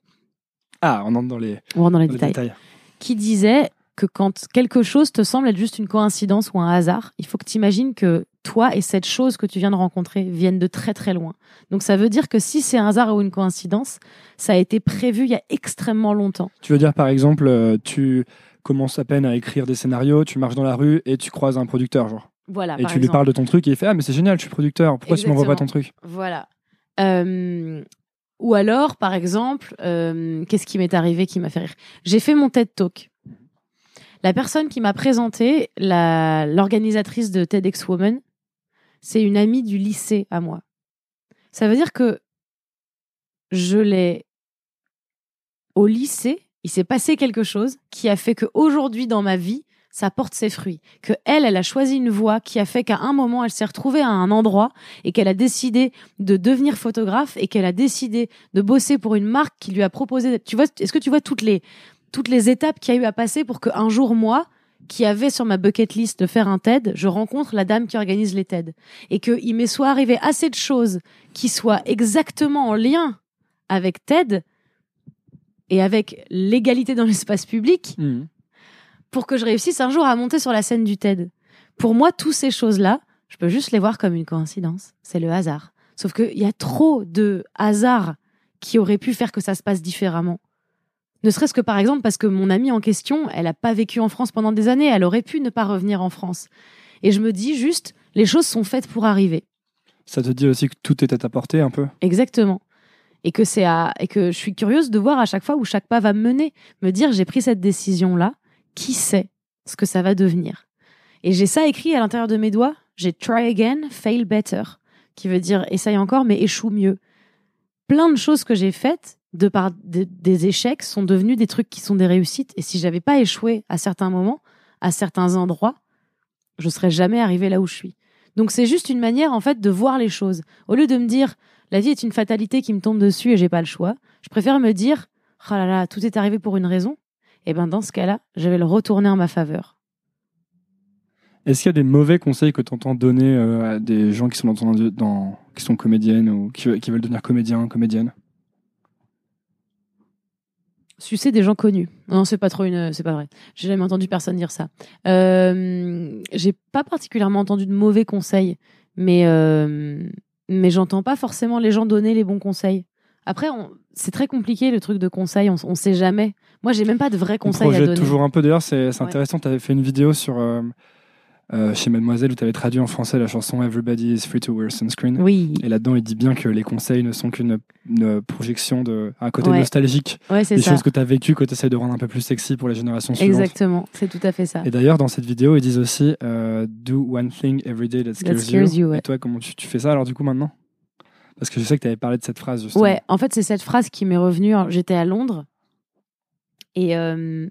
Ah, on entre dans les, on rentre dans les dans les détails, détails. qui disait que quand quelque chose te semble être juste une coïncidence ou un hasard, il faut que tu imagines que toi et cette chose que tu viens de rencontrer viennent de très très loin. Donc ça veut dire que si c'est un hasard ou une coïncidence, ça a été prévu il y a extrêmement longtemps. Tu veux dire, par exemple, euh, tu commences à peine à écrire des scénarios, tu marches dans la rue et tu croises un producteur, genre? Voilà. et par tu lui parles de ton truc et il fait Ah, mais c'est génial, je suis producteur, pourquoi tu m'envoies pas ton truc Voilà. Euh, ou alors, par exemple, euh, qu'est-ce qui m'est arrivé qui m'a fait rire? J'ai fait mon TED Talk. La personne qui m'a présenté, l'organisatrice de TEDx Woman, c'est une amie du lycée à moi. Ça veut dire que je l'ai au lycée, il s'est passé quelque chose qui a fait que aujourd'hui dans ma vie, ça porte ses fruits. Que elle, elle a choisi une voie qui a fait qu'à un moment, elle s'est retrouvée à un endroit et qu'elle a décidé de devenir photographe et qu'elle a décidé de bosser pour une marque qui lui a proposé. Tu vois, est-ce que tu vois toutes les toutes les étapes qu'il y a eu à passer pour qu'un jour moi, qui avait sur ma bucket list de faire un TED, je rencontre la dame qui organise les TED et qu'il m'est soit arrivé assez de choses qui soient exactement en lien avec TED et avec l'égalité dans l'espace public Mhm. Pour que je réussisse un jour à monter sur la scène du TED. Pour moi, toutes ces choses-là, je peux juste les voir comme une coïncidence. C'est le hasard. Sauf qu'il y a trop de hasards qui auraient pu faire que ça se passe différemment. Ne serait-ce que par exemple parce que mon amie en question, elle n'a pas vécu en France pendant des années, elle aurait pu ne pas revenir en France. Et je me dis juste, les choses sont faites pour arriver. Ça te dit aussi que tout est à portée un peu? Exactement. Et que c'est à, et que je suis curieuse de voir à chaque fois où chaque pas va me mener, me dire j'ai pris cette décision là, qui sait ce que ça va devenir. Et j'ai ça écrit à l'intérieur de mes doigts, j'ai try again, fail better, qui veut dire essaye encore mais échoue mieux. Plein de choses que j'ai faites de par des, échecs sont devenus des trucs qui sont des réussites et si j'avais pas échoué à certains moments, à certains endroits, je serais jamais arrivée là où je suis. Donc c'est juste une manière en fait de voir les choses. Au lieu de me dire la vie est une fatalité qui me tombe dessus et j'ai pas le choix, je préfère me dire oh là là, tout est arrivé pour une raison. Et ben dans ce cas-là, je vais le retourner en ma faveur. Est-ce qu'il y a des mauvais conseils que tu entends donner euh, à des gens qui sont, dans, dans- qui sont comédiennes ou qui, qui veulent devenir comédiens, comédiennes? Sucer des gens connus. Non, c'est pas trop une, c'est pas vrai. J'ai jamais entendu personne dire ça. Euh, j'ai pas particulièrement entendu de mauvais conseils, mais euh, mais j'entends pas forcément les gens donner les bons conseils. Après, on- c'est très compliqué le truc de conseil, on, on sait jamais. Moi, j'ai même pas de vrais On conseils à donner. toujours un peu. D'ailleurs, c'est Ouais. intéressant. Tu avais fait une vidéo sur euh, euh, chez Mademoiselle où tu avais traduit en français la chanson Everybody is free to wear sunscreen. Oui, Et là-dedans, il dit bien que les conseils ne sont qu'une une projection de un côté Ouais. nostalgique ouais, des ça. choses que tu as vécues que tu essaies de rendre un peu plus sexy pour les générations suivantes. Exactement, c'est tout à fait ça. Et d'ailleurs, dans cette vidéo, ils disent aussi euh, Do one thing every day that scares, That scares you, ouais. Et toi, comment tu, tu fais ça alors du coup maintenant? Parce que je sais que tu avais parlé de cette phrase justement. Ouais, en fait, c'est cette phrase qui m'est revenue. J'étais à Londres et euh,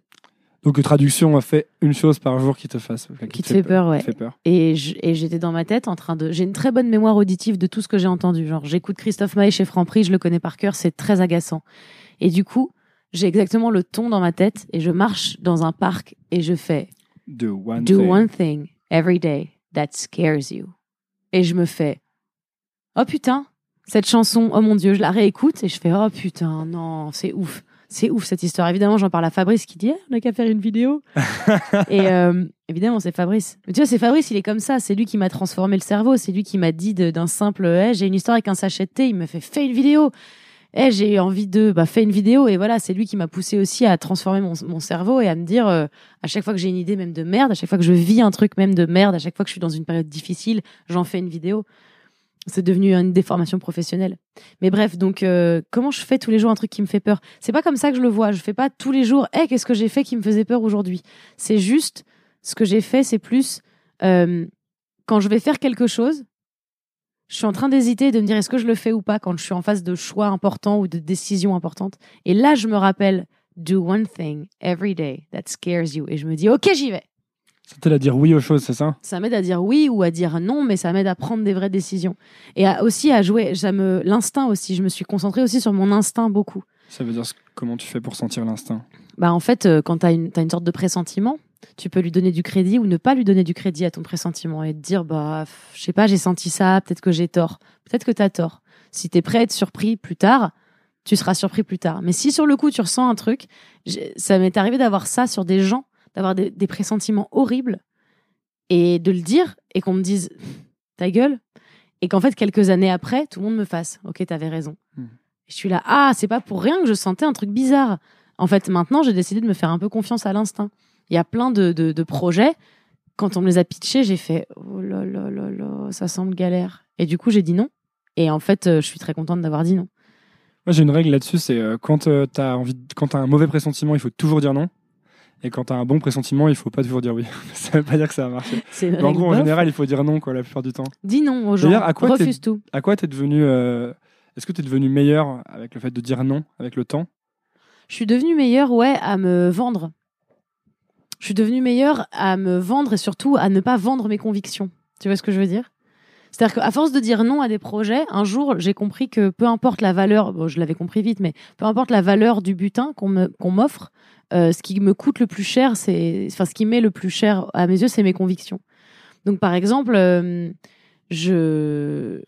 Donc, traduction, fait une chose par jour qui te fasse. Qui te fait peur, ouais. fait peur. Et j'étais dans ma tête en train de. J'ai une très bonne mémoire auditive de tout ce que j'ai entendu. Genre, j'écoute Christophe Maé chez Franprix, je le connais par cœur, c'est très agaçant. Et du coup, j'ai exactement le ton dans ma tête et je marche dans un parc et je fais Do one Do thing. one thing every day that scares you. Et je me fais Oh putain, cette chanson, oh mon dieu, je la réécoute et je fais Oh putain, non, c'est ouf. C'est ouf cette histoire. Évidemment, j'en parle à Fabrice qui dit Eh, on n'a qu'à faire une vidéo. et euh, évidemment, c'est Fabrice. Mais tu vois, c'est Fabrice, il est comme ça. C'est lui qui m'a transformé le cerveau. C'est lui qui m'a dit d'un simple Eh, j'ai une histoire avec un sachet de thé. Il me fait Fais une vidéo. Eh, j'ai envie de bah, fais une vidéo. Et voilà, c'est lui qui m'a poussé aussi à transformer mon, mon cerveau et à me dire euh, à chaque fois que j'ai une idée même de merde, à chaque fois que je vis un truc même de merde, à chaque fois que je suis dans une période difficile, j'en fais une vidéo. C'est devenu une déformation professionnelle. Mais bref, donc euh, comment je fais tous les jours un truc qui me fait peur? C'est pas comme ça que je le vois. Je fais pas tous les jours. Eh, qu'est-ce que j'ai fait qui me faisait peur aujourd'hui? C'est juste ce que j'ai fait, c'est plus euh, quand je vais faire quelque chose. Je suis en train d'hésiter, de me dire est-ce que je le fais ou pas quand je suis en face de choix importants ou de décisions importantes. Et là, je me rappelle do one thing every day that scares you. Et je me dis ok, j'y vais. Ça t'aide à dire oui aux choses, c'est ça? Ça m'aide à dire oui ou à dire non, mais ça m'aide à prendre des vraies décisions. Et à- aussi à jouer, ça me, l'instinct aussi. Je me suis concentrée aussi sur mon instinct beaucoup. Ça veut dire comment tu fais pour sentir l'instinct? Bah en fait, euh, quand tu as une, t'as une sorte de pressentiment, tu peux lui donner du crédit ou ne pas lui donner du crédit à ton pressentiment et te dire, bah, je sais pas, j'ai senti ça, peut-être que j'ai tort. Peut-être que tu as tort. Si tu es prêt à être surpris plus tard, tu seras surpris plus tard. Mais si sur le coup, tu ressens un truc, ça m'est arrivé d'avoir ça sur des gens, d'avoir des, des pressentiments horribles et de le dire et qu'on me dise, ta gueule. Et qu'en fait, quelques années après, tout le monde me fasse, ok, t'avais raison. Hmm. Je suis là, ah, c'est pas pour rien que je sentais un truc bizarre. En fait, maintenant, j'ai décidé de me faire un peu confiance à l'instinct. Il y a plein de, de, de projets. Quand on me les a pitchés, j'ai fait oh là là là là, ça semble galère. Et du coup, j'ai dit non. Et en fait, euh, je suis très contente d'avoir dit non. Moi, j'ai une règle là-dessus, c'est euh, quand euh, t'as envie, quand t'as un mauvais pressentiment, il faut toujours dire non. Et quand t'as un bon pressentiment, il faut pas toujours dire oui. ça veut pas dire que ça va marcher. Mais en gros, en général, il faut dire non, quoi, la plupart du temps. dis non aux gens. À quoi Refuse tout. À quoi t'es devenu euh, Est-ce que t'es devenu meilleur avec le fait de dire non, avec le temps? Je suis devenue meilleure, ouais, à me vendre. Je suis devenue meilleure à me vendre et surtout à ne pas vendre mes convictions. Tu vois ce que je veux dire? C'est-à-dire qu'à force de dire non à des projets, un jour, j'ai compris que peu importe la valeur, bon, je l'avais compris vite, mais peu importe la valeur du butin qu'on m'offre, euh, ce qui me coûte le plus cher, c'est, enfin, ce qui met le plus cher à mes yeux, c'est mes convictions. Donc, par exemple, euh, je,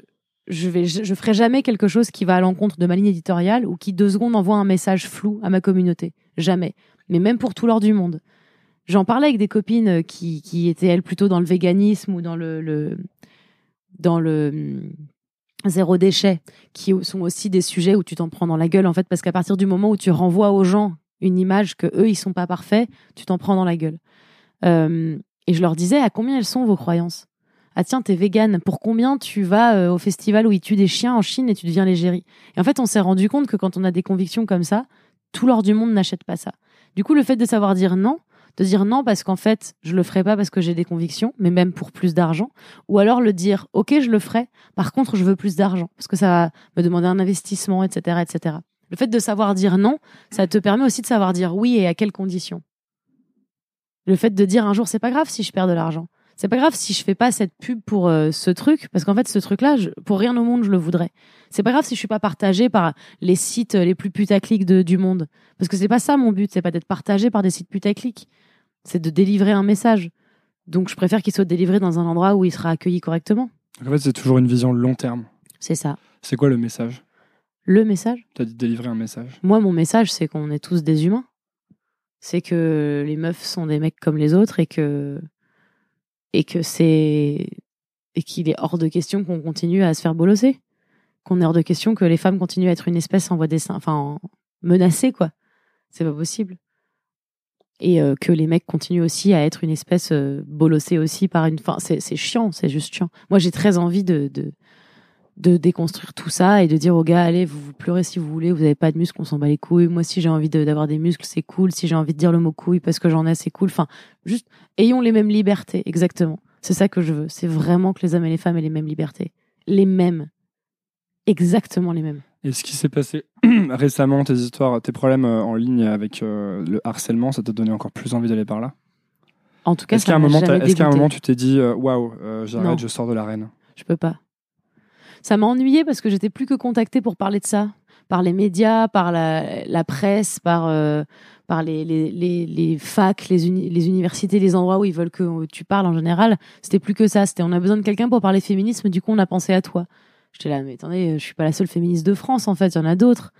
je vais, je, ferai jamais quelque chose qui va à l'encontre de ma ligne éditoriale ou qui deux secondes envoie un message flou à ma communauté. Jamais. Mais même pour tout l'or du monde. J'en parlais avec des copines qui, qui étaient elles plutôt dans le véganisme ou dans le dans le hum, zéro déchet, qui sont aussi des sujets où tu t'en prends dans la gueule en fait parce qu'à partir du moment où tu renvoies aux gens une image que eux ils sont pas parfaits, tu t'en prends dans la gueule. Euh, et je leur disais à combien elles sont vos croyances? Ah tiens, t'es végane. Pour combien tu vas euh, au festival où ils tuent des chiens en Chine et tu deviens l'égérie? Et en fait, on s'est rendu compte que quand on a des convictions comme ça, tout l'or du monde n'achète pas ça. Du coup, le fait de savoir dire non, de dire non parce qu'en fait, je le ferai pas parce que j'ai des convictions, mais même pour plus d'argent, ou alors le dire ok, je le ferai. Par contre, je veux plus d'argent parce que ça va me demander un investissement, etc., etc. Le fait de savoir dire non, ça te permet aussi de savoir dire oui et à quelles conditions. Le fait de dire un jour, c'est pas grave si je perds de l'argent. C'est pas grave si je fais pas cette pub pour euh, ce truc, parce qu'en fait, ce truc-là, pour rien au monde, je le voudrais. C'est pas grave si je suis pas partagé par les sites les plus putaclic de, du monde. Parce que c'est pas ça mon but, c'est pas d'être partagé par des sites putaclic. C'est de délivrer un message. Donc, je préfère qu'il soit délivré dans un endroit où il sera accueilli correctement. En fait, c'est toujours une vision long terme. C'est ça. C'est quoi le message? Le message? T'as dit délivrer un message. Moi, mon message, c'est qu'on est tous des humains. C'est que les meufs sont des mecs comme les autres et que et que c'est et qu'il est hors de question qu'on continue à se faire bolosser, qu'on est hors de question que les femmes continuent à être une espèce en voie d'essai, enfin en- menacée quoi. C'est pas possible. Et euh, que les mecs continuent aussi à être une espèce euh, bolossée aussi par une. Enfin, c'est chiant, c'est juste chiant. Moi, j'ai très envie de, de de déconstruire tout ça et de dire aux gars allez vous, vous pleurez si vous voulez vous avez pas de muscles on s'en bat les couilles. Moi si j'ai envie d'avoir des muscles c'est cool. Si j'ai envie de dire le mot couille parce que j'en ai c'est cool. Enfin juste ayons les mêmes libertés exactement. C'est ça que je veux. C'est vraiment que les hommes et les femmes aient les mêmes libertés. Les mêmes. Exactement les mêmes Et ce qui s'est passé récemment, tes histoires, tes problèmes euh, en ligne avec euh, le harcèlement, ça t'a donné encore plus envie d'aller par là? En tout cas Est-ce qu'à un, moment, est-ce qu'à un moment tu t'es dit euh, waouh, euh, Non. j'arrête, je sors de l'arène je peux pas ça m'a ennuyé parce que j'étais plus que contactée pour parler de ça par les médias par la, la presse par euh, par les, les, les, les facs, les, uni- les universités, les endroits où ils veulent que tu parles en général. C'était plus que ça. C'était on a besoin de quelqu'un pour parler féminisme, du coup on a pensé à toi. J'étais là, mais attendez, je suis pas la seule féministe de France en fait, il y en a d'autres.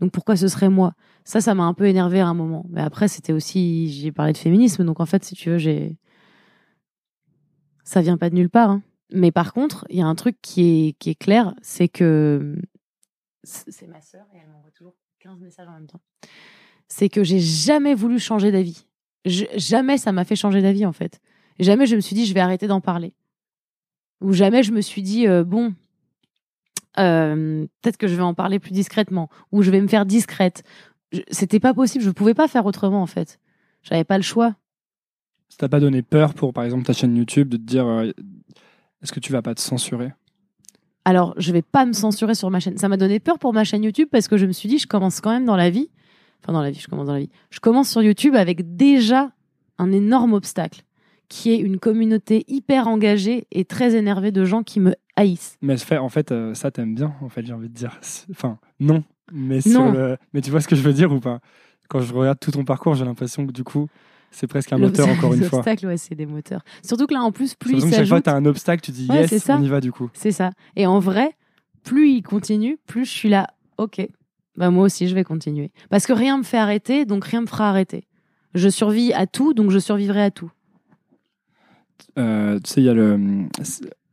Donc pourquoi ce serait moi? Ça, ça m'a un peu énervé à un moment. Mais après, c'était aussi, j'ai parlé de féminisme, donc en fait, si tu veux, j'ai. Ça vient pas de nulle part. hein. Mais par contre, il y a un truc qui est, qui est clair, c'est que. C'est ma sœur et elle m'envoie toujours 15 messages en même temps. C'est que j'ai jamais voulu changer d'avis. Jamais ça m'a fait changer d'avis en fait. Jamais je me suis dit je vais arrêter d'en parler. Ou jamais je me suis dit euh, bon, euh, peut-être que je vais en parler plus discrètement. Ou je vais me faire discrète. C'était pas possible. Je pouvais pas faire autrement en fait. J'avais pas le choix. Ça t'a pas donné peur pour, par exemple, ta chaîne YouTube de te dire euh, est-ce que tu vas pas te censurer? Alors, je vais pas me censurer sur ma chaîne. Ça m'a donné peur pour ma chaîne YouTube parce que je me suis dit, je commence quand même dans la vie. Enfin, dans la vie, je commence dans la vie. Je commence sur YouTube avec déjà un énorme obstacle, qui est une communauté hyper engagée et très énervée de gens qui me haïssent. Mais en fait, euh, ça t'aimes bien, en fait, j'ai envie de dire. Enfin, non. Mais, sur Non. le... mais tu vois ce que je veux dire ou pas? Quand je regarde tout ton parcours, j'ai l'impression que du coup, c'est presque un moteur, encore une fois. obstacles, ouais, c'est des moteurs. Surtout que là, en plus, plus il l'impression que chaque fois, s'ajoute, t'as un obstacle, tu dis Ouais, yes, ça. on y va du coup. c'est ça. Et en vrai, plus il continue, plus je suis là, ok, bah moi aussi, je vais continuer. Parce que rien me fait arrêter, donc rien me fera arrêter. Je survis à tout, donc je survivrai à tout. Euh, tu sais, il y a le.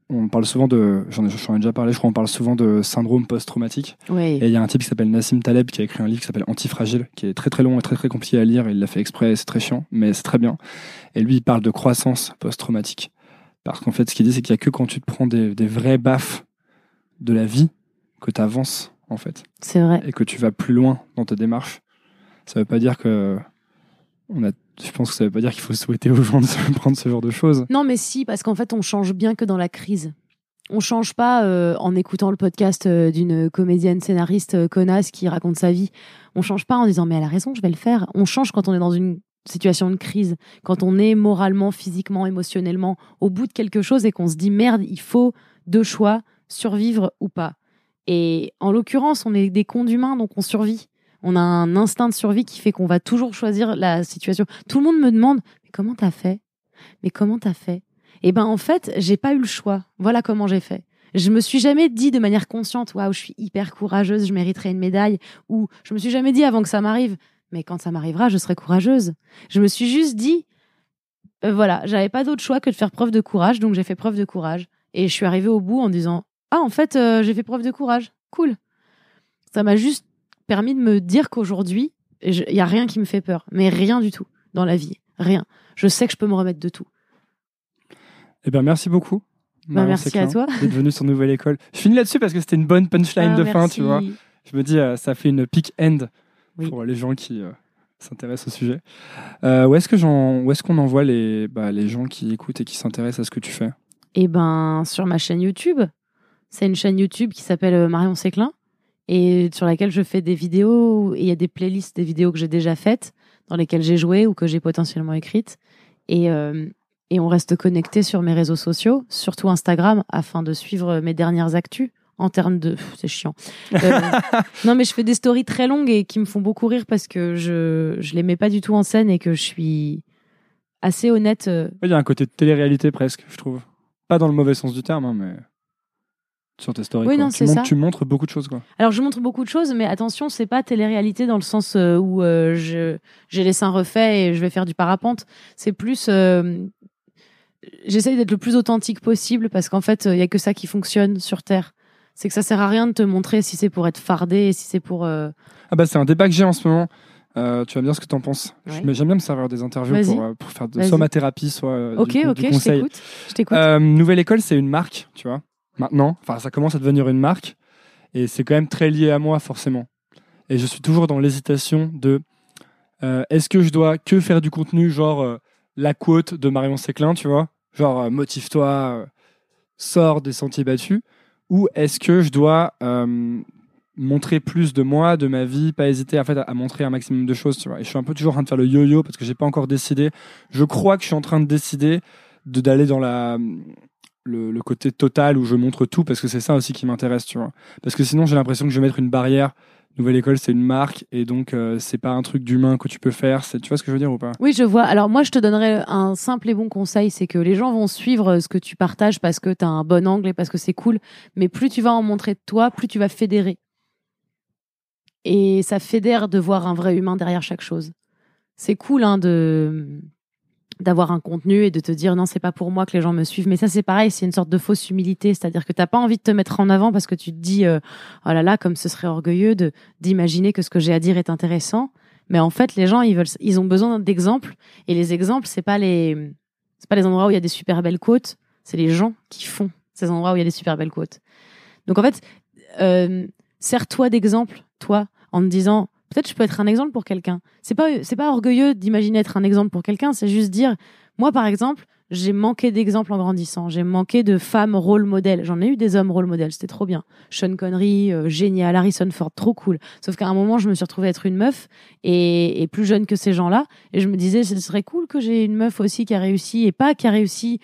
On parle souvent de. J'en ai, déjà parlé, je crois, on parle souvent de syndrome post-traumatique. Oui. Et il y a un type qui s'appelle Nassim Taleb qui a écrit un livre qui s'appelle Antifragile, qui est très très long et très très compliqué à lire. Il l'a fait exprès, c'est très chiant, mais c'est très bien. Et lui, il parle de croissance post-traumatique. Parce qu'en fait, ce qu'il dit, c'est qu'il n'y a que quand tu te prends des, des vrais baffes de la vie que tu avances, en fait. C'est vrai. Et que tu vas plus loin dans ta démarche. Ça veut pas dire que. On a, je pense que ça veut pas dire qu'il faut souhaiter aux gens de se prendre ce genre de choses. Non, mais si, parce qu'en fait, on change bien que dans la crise. On change pas euh, en écoutant le podcast euh, d'une comédienne scénariste euh, connasse qui raconte sa vie. On change pas en disant mais elle a raison, je vais le faire. On change quand on est dans une situation de crise, quand on est moralement, physiquement, émotionnellement au bout de quelque chose et qu'on se dit merde, il faut deux choix, survivre ou pas. Et en l'occurrence, on est des cons d'humains, donc on survit. On a un instinct de survie qui fait qu'on va toujours choisir la situation. Tout le monde me demande mais comment t'as fait? Mais comment t'as fait? Eh ben en fait, j'ai pas eu le choix. Voilà comment j'ai fait. Je me suis jamais dit de manière consciente, waouh, je suis hyper courageuse, je mériterais une médaille. Ou je me suis jamais dit avant que ça m'arrive, mais quand ça m'arrivera, je serai courageuse. Je me suis juste dit, euh, voilà, j'avais pas d'autre choix que de faire preuve de courage, donc j'ai fait preuve de courage. Et je suis arrivée au bout en disant, ah en fait, euh, j'ai fait preuve de courage, cool. Ça m'a juste permis de me dire qu'aujourd'hui, il y a rien qui me fait peur, mais rien du tout dans la vie, rien. Je sais que je peux me remettre de tout. Eh bien, merci beaucoup. Bah, merci à toi. D'être venue sur Nouvelle École. Je finis là-dessus parce que c'était une bonne punchline Ah, de fin, tu vois. Je me dis, euh, ça fait une peak end Oui. pour les gens qui euh, s'intéressent au sujet. Euh, où est-ce que j'en- où est-ce qu'on envoie les, bah, les gens qui écoutent et qui s'intéressent à ce que tu fais? Eh ben, sur ma chaîne YouTube. C'est une chaîne YouTube qui s'appelle Marion Séclin et sur laquelle je fais des vidéos. Il y a des playlists des vidéos que j'ai déjà faites, dans lesquelles j'ai joué ou que j'ai potentiellement écrites. Et, euh, et on reste connecté sur mes réseaux sociaux, surtout Instagram, afin de suivre mes dernières actus en termes de. C'est chiant. Euh, non, mais je fais des stories très longues et qui me font beaucoup rire parce que je je les mets pas du tout en scène et que je suis assez honnête. euh, Il y a un côté de télé-réalité presque, je trouve. Pas dans le mauvais sens du terme, hein, mais sur tes stories. Oui, non, tu, c'est montres, ça. tu montres beaucoup de choses. Quoi. Alors je montre beaucoup de choses, mais attention, c'est pas télé-réalité dans le sens euh, où euh, je j'ai les seins refaits et je vais faire du parapente. C'est plus, euh, j'essaye d'être le plus authentique possible parce qu'en fait, il y a que ça qui fonctionne sur Terre. C'est que ça sert à rien de te montrer si c'est pour être fardé, si c'est pour. euh, Ah bah c'est un débat que j'ai en ce moment. Euh, tu vas me dire ce que t'en penses. Ouais. J'aime bien me servir des interviews pour, euh, pour faire de, soit ma thérapie, soit euh, Ok, du, ok, du je t'écoute. Je t'écoute. Nouvelle École, c'est une marque, tu vois. Maintenant, enfin, ça commence à devenir une marque, et c'est quand même très lié à moi, forcément. Et je suis toujours dans l'hésitation de euh, est-ce que je dois que faire du contenu, genre euh, la quote de Marion Séclin, tu vois, genre euh, motive-toi, sors des sentiers battus, ou est-ce que je dois montrer plus de moi, de ma vie, pas hésiter en fait, à, à montrer un maximum de choses, tu vois? Et je suis un peu toujours en train de faire le yo-yo parce que j'ai pas encore décidé. Je crois que je suis en train de décider de d'aller dans la le, côté total où je montre tout parce que c'est ça aussi qui m'intéresse, tu vois. Parce que sinon j'ai l'impression que je vais mettre une barrière. Nouvelle école, c'est une marque et donc euh, c'est pas un truc d'humain que tu peux faire. Tu vois ce que je veux dire ou pas? Oui, je vois. Alors moi, je te donnerais un simple et bon conseil, c'est que les gens vont suivre euh, ce que tu partages parce que tu as un bon angle et parce que c'est cool. Mais plus tu vas en montrer de toi, plus tu vas fédérer. Et ça fédère de voir un vrai humain derrière chaque chose. C'est cool hein, de d'avoir un contenu et de te dire non c'est pas pour moi que les gens me suivent. Mais ça c'est pareil c'est une sorte de fausse humilité. C'est-à-dire que t'as pas envie de te mettre en avant parce que tu te dis euh, oh là là comme ce serait orgueilleux de d'imaginer que ce que j'ai à dire est intéressant mais en fait les gens ils veulent ils ont besoin d'exemples. Et les exemples c'est pas les c'est pas les endroits où il y a des super belles côtes. C'est les gens qui font ces endroits où il y a des super belles côtes. Donc en fait euh, sers-toi d'exemple toi en te disant peut-être je peux être un exemple pour quelqu'un. C'est pas c'est pas orgueilleux d'imaginer être un exemple pour quelqu'un c'est juste dire moi par exemple j'ai manqué d'exemples en grandissant. J'ai manqué de femmes rôle modèle j'en ai eu des hommes rôle modèle c'était trop bien. Sean Connery euh, génial. Harrison Ford trop cool. Sauf qu'à un moment je me suis retrouvée être une meuf et, et plus jeune que ces gens-là. Et je me disais ce serait cool que j'ai une meuf aussi qui a réussi et pas qui a réussi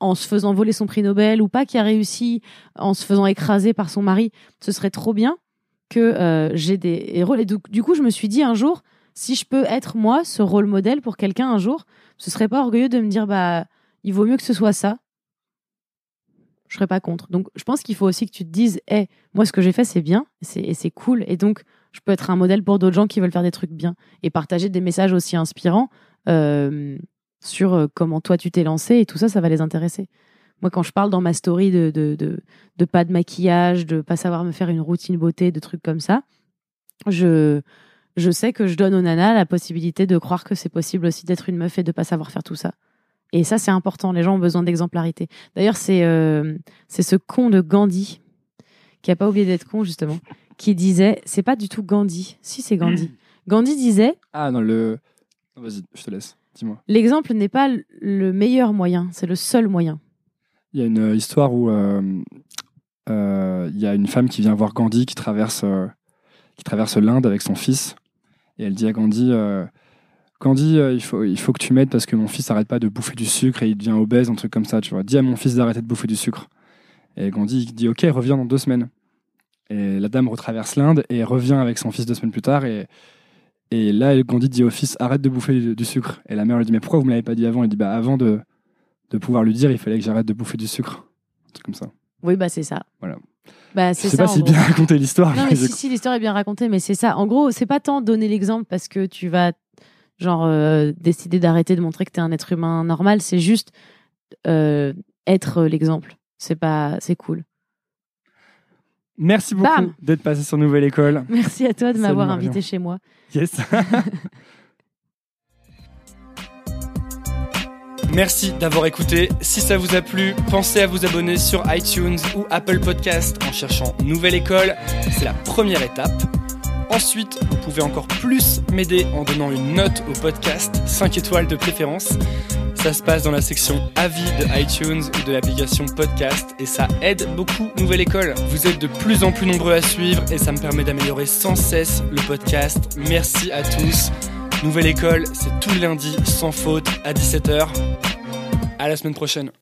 en se faisant voler son prix Nobel ou pas qui a réussi en se faisant écraser par son mari. Ce serait trop bien que euh, j'ai des héros. Et du, du coup, je me suis dit un jour, si je peux être moi ce rôle modèle pour quelqu'un un jour, ce serait pas orgueilleux de me dire bah il vaut mieux que ce soit ça. Je serais pas contre. Donc je pense qu'il faut aussi que tu te dises, hé, moi ce que j'ai fait c'est bien c'est- c'est cool et donc je peux être un modèle pour d'autres gens qui veulent faire des trucs bien et partager des messages aussi inspirants euh, sur euh, comment toi tu t'es lancé et tout ça, ça va les intéresser. Moi, quand je parle dans ma story de, de, de, de pas de maquillage, de pas savoir me faire une routine beauté, de trucs comme ça, je, je sais que je donne aux nanas la possibilité de croire que c'est possible aussi d'être une meuf et de pas savoir faire tout ça. Et ça, c'est important. Les gens ont besoin d'exemplarité. D'ailleurs, c'est euh, c'est ce con de Gandhi, qui a pas oublié d'être con, justement, qui disait c'est pas du tout Gandhi. Si, c'est Gandhi. Gandhi disait Ah non, le. Vas-y, je te laisse. Dis-moi. l'exemple n'est pas le meilleur moyen, c'est le seul moyen. Il y a une euh, histoire où euh, euh, il y a une femme qui vient voir Gandhi qui traverse, qui traverse l'Inde avec son fils. Et elle dit à Gandhi Gandhi, il, faut, il faut que tu m'aides parce que mon fils arrête pas de bouffer du sucre et il devient obèse, un truc comme ça. Tu vois. Dis à mon fils d'arrêter de bouffer du sucre. Et Gandhi dit Ok, reviens dans deux semaines. Et la dame retraverse l'Inde et revient avec son fils deux semaines plus tard. Et, et là, Gandhi dit au fils Arrête de bouffer du, sucre. Et la mère lui dit Mais pourquoi vous me l'avez pas dit avant? Il dit Bah, avant de, de pouvoir lui dire, il fallait que j'arrête de bouffer du sucre. Un truc comme ça. Oui, bah c'est ça. Voilà. Bah, Je c'est sais ça. pas si gros. bien raconté l'histoire. Non, mais je- si, si, l'histoire est bien racontée, mais c'est ça. En gros, c'est pas tant donner l'exemple parce que tu vas, genre, euh, décider d'arrêter de montrer que t'es un être humain normal. C'est juste euh, être l'exemple. C'est pas, c'est cool. Merci beaucoup Bam d'être passé sur Nouvelle École. Merci à toi de Salut, m'avoir Marion. invité chez moi. Yes. Merci d'avoir écouté. Si ça vous a plu, pensez à vous abonner sur iTunes ou Apple Podcast en cherchant Nouvelle École. C'est la première étape. Ensuite, vous pouvez encore plus m'aider en donnant une note au podcast, 5 étoiles de préférence. Ça se passe dans la section avis de iTunes ou de l'application podcast et ça aide beaucoup Nouvelle École. Vous êtes de plus en plus nombreux à suivre et ça me permet d'améliorer sans cesse le podcast. Merci à tous. Nouvelle École, c'est tous les lundis sans faute à 17h. À la semaine prochaine.